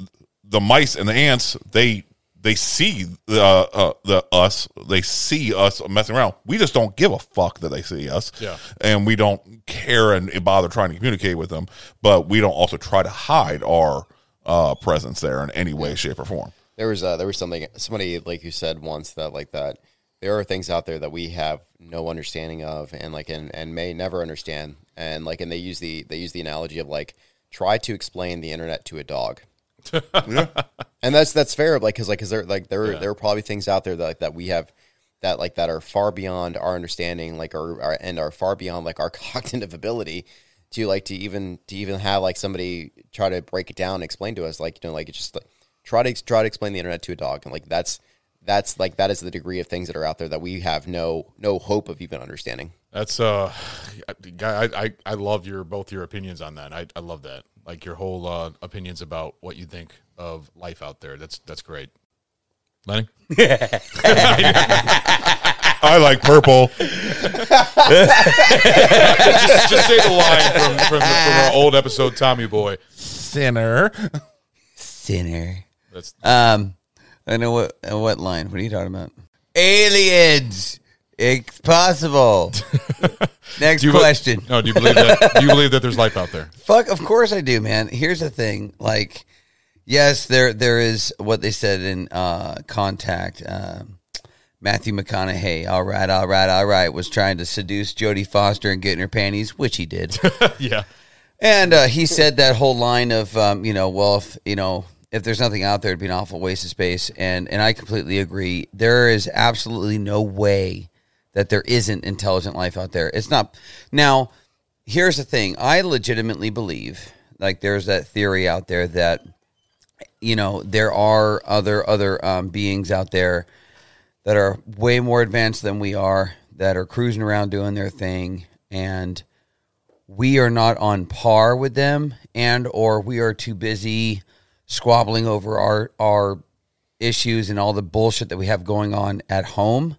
the mice and the ants they they see the uh, the us they see us messing around. We just don't give a fuck that they see us. Yeah. and we don't care and bother trying to communicate with them. But we don't also try to hide our uh, presence there in any way, shape, or form. There was uh, there was something somebody like you said once that like that there are things out there that we have no understanding of and like and, and may never understand and like and they use the they use the analogy of like try to explain the internet to a dog. And that's that's fair like cuz like cuz there like there Yeah. there are probably things out there that that we have that like that are far beyond our understanding like our, our and are far beyond like our cognitive ability to like to even to even have like somebody try to break it down and explain to us like you know like it's just like try to try to explain the internet to a dog and like that's that's like that is the degree of things that are out there that we have no no hope of even understanding That's uh, guy. I, I I love your both your opinions on that. I I love that. Like your whole uh, opinions about what you think of life out there. That's that's great. Lenny. I like purple. just, just say the line from from, from our old episode, Tommy Boy. Sinner. Sinner. That's Um, I know what uh, what line. What are you talking about? Aliens. It's possible. Next Do you question. no, do you believe that? Do you believe that there's life out there? Fuck, of course I do, man. Here's the thing. Like, yes, there there is what they said in uh, Contact. Um, Matthew McConaughey, all right, all right, all right, was trying to seduce Jodie Foster and get in her panties, which he did. yeah. And uh, he said that whole line of, um, you know, well, if, you know, if there's nothing out there, it'd be an awful waste of space. And and I completely agree. There is absolutely no way that there isn't intelligent life out there. It's not now. Here's the thing. I legitimately believe, like, there's that theory out there that you know there are other other um, beings out there that are way more advanced than we are that are cruising around doing their thing and we are not on par with them and or we are too busy squabbling over our our issues and all the bullshit that we have going on at home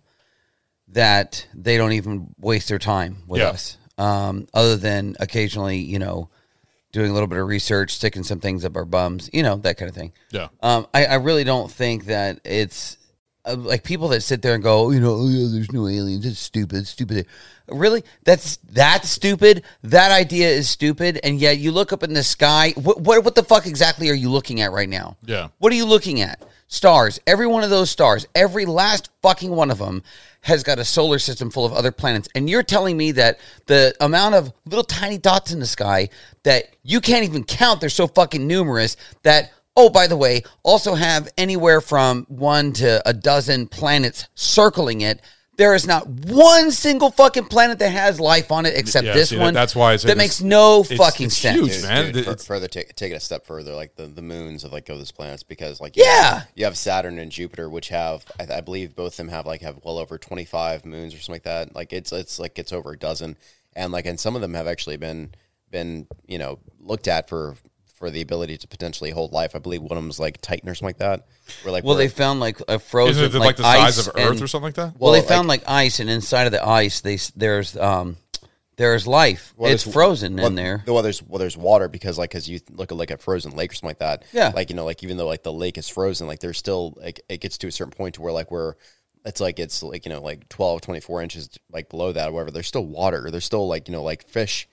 that they don't even waste their time with Yeah. us um, other than occasionally you know doing a little bit of research sticking some things up our bums you know that kind of thing Yeah. um, I, I really don't think that it's uh, like people that sit there and go, you know, oh, yeah, there's no aliens. It's stupid. It's stupid. Really? That's that's stupid. That idea is stupid. And yet you look up in the sky. What what what the fuck exactly are you looking at right now? Yeah. What are you looking at? Stars. Every one of those stars, every last fucking one of them has got a solar system full of other planets. And you're telling me that the amount of little tiny dots in the sky that you can't even count, they're so fucking numerous that oh, by the way, also have anywhere from one to a dozen planets circling it. There is not one single fucking planet that has life on it except Yeah, this see, one. that's why I that makes no it's- fucking it's sense. huge, Dude, man. dude, It's- further take, take it a step further, like the, the moons of like of those planets, because like Yeah. you have Saturn and Jupiter, which have I, I believe both of them have like have well over twenty five moons or something like that. Like it's it's like it's over a dozen, and like and some of them have actually been been you know looked at for for the ability to potentially hold life. I believe one of them was like Titan or something like that. Where like Well, they found like a frozen Isn't it like the size ice of Earth and- or something like that? Well, Well, they found like, ice, and inside of the ice, they there's um there's life. Well, it's there's- frozen well, in there. Well, there's well, there's water because like because you look at like a frozen lake or something like that. Yeah. Like you know, like even though like the lake is frozen, like there's still like it gets to a certain point to where like we're it's like it's like you know like 12 24 inches like below that or whatever there's still water there's still like you know like fish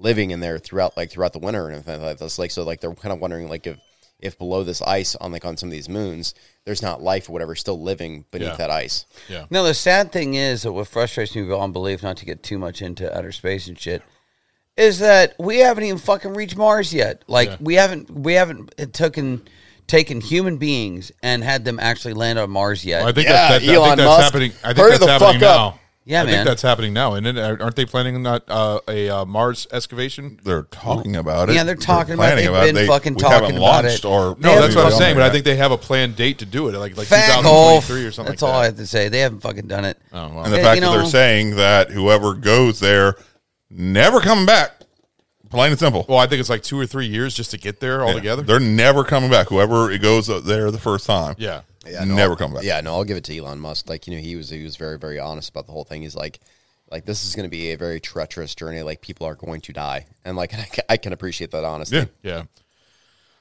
living in there throughout like throughout the winter and everything like this like so like they're kind of wondering like if if below this ice on like on some of these moons there's not life or whatever still living beneath Yeah. that ice Yeah. Now the sad thing is that what frustrates me beyond belief, not to get too much into outer space and shit, is that we haven't even fucking reached Mars yet. Like Yeah. we haven't we haven't taken taken human beings and had them actually land on Mars yet. Well, I think Yeah, that, that, I think Elon that's Musk. happening. I think Hurry that's the happening fuck now. up. Yeah, I man. think that's happening now, and aren't they planning that uh, a uh, Mars excavation? They're talking about it. Yeah, they're talking about it. They've been They- fucking we haven't talking about launched it. Or No, that's what I'm saying. But I think they have a planned date to do it, like like Fuck off. 2023 or something. That's like all I that. have to say. They haven't fucking done it. Oh, well. And the Yeah, fact you that know- they're saying that whoever goes there never coming back. Plain and simple. Well, I think it's like two or three years just to get there Yeah. altogether. They're never coming back. Whoever it goes there the first time. Yeah. Yeah, no, never come back. Yeah, no, I'll give it to Elon Musk. Like you know, he was he was very very honest about the whole thing. He's like, like this is going to be a very treacherous journey. Like people are going to die, and like I can, I can appreciate that honesty. Yeah. Yeah.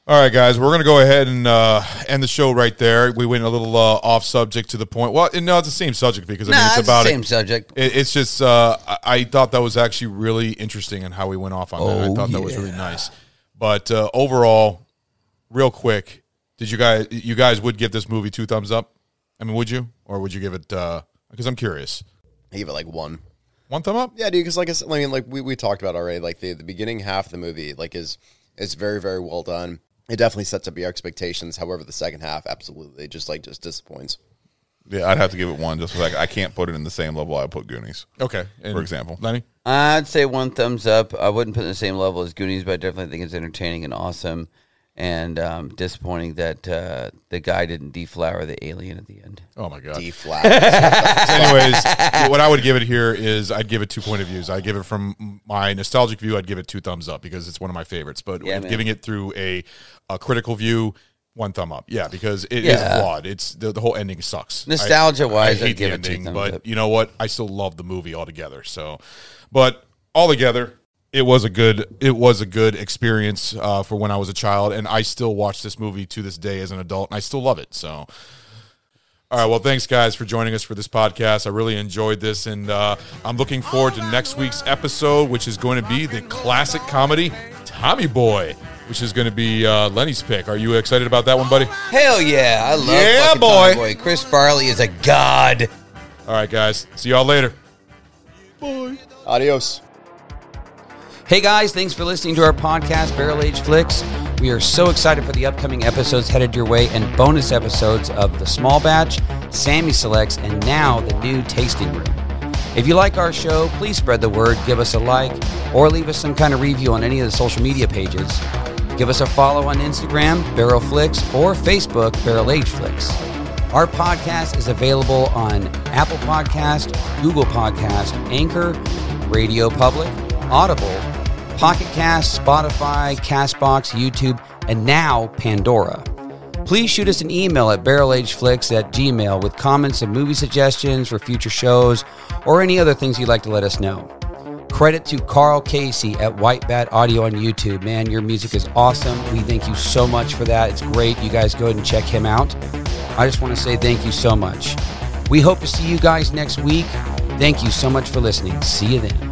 All right, guys, we're going to go ahead and uh, end the show right there. We went a little uh, off subject to the point. Well, no, it's the same subject because I mean, Nah, it's it's about the it- same subject. It, it's just uh, I, I thought that was actually really interesting and how we went off on that. I Oh, thought that was really nice. But uh, overall, real quick, did you guys you guys would give this movie two thumbs up? I mean, would you or would you give it? Uh, because I'm curious. I give it like one. One thumb up. Yeah, dude. Because like I said, I mean, like we, we talked about already. Like the the beginning half of the movie, like is is very very well done. It definitely sets up your expectations. However, the second half absolutely just like just disappoints. Yeah, I'd have to give it one just like I can't put it in the same level I put Goonies. Okay, and For example. Lenny. I'd say one thumbs up. I wouldn't put it in the same level as Goonies, but I definitely think it's entertaining and awesome. And um, disappointing that uh, the guy didn't deflower the alien at the end. Oh my god. D flat. Anyways, what I would give it here is I'd give it two point of views. I give it from my nostalgic view. I'd give it two thumbs up because it's one of my favorites. But Yeah, if man. giving it through a a critical view, one thumb up. Yeah, because it is Yeah. flawed. It's the, the whole ending sucks. Nostalgia-wise, I, I'd hate give the ending, thumbs but up. you know what? I still love the movie altogether. So, but altogether. It was a good. It was a good experience uh, for when I was a child, and I still watch this movie to this day as an adult, and I still love it. So, all right. Well, thanks, guys, for joining us for this podcast. I really enjoyed this, and uh, I'm looking forward to next week's episode, which is going to be the classic comedy Tommy Boy, which is going to be uh, Lenny's pick. Are you excited about that one, buddy? Hell yeah. I love Yeah, fucking boy. Tommy boy. Chris Farley is a god. All right, guys. See y'all later. Adios. Hey guys, thanks for listening to our podcast, Barrel Age Flicks. We are so excited for the upcoming episodes headed your way and bonus episodes of The Small Batch, Sammy Selects, and now the new Tasting Room. If you like our show, please spread the word, give us a like, or leave us some kind of review on any of the social media pages. Give us a follow on Instagram, Barrel Flicks, or Facebook, Barrel Age Flicks. Our podcast is available on Apple Podcast, Google Podcast, Anchor, Radio Public, Audible, Pocket Cast, Spotify, Castbox, YouTube, and now Pandora. Please shoot us an email at barrelageflix at gmail with comments and movie suggestions for future shows or any other things you'd like to let us know. Credit to Karl Casey at White Bat Audio on YouTube. Man, your music is awesome. We thank you so much for that. It's great. You guys go ahead and check him out. I just want to say thank you so much. We hope to see you guys next week. Thank you so much for listening. See you then.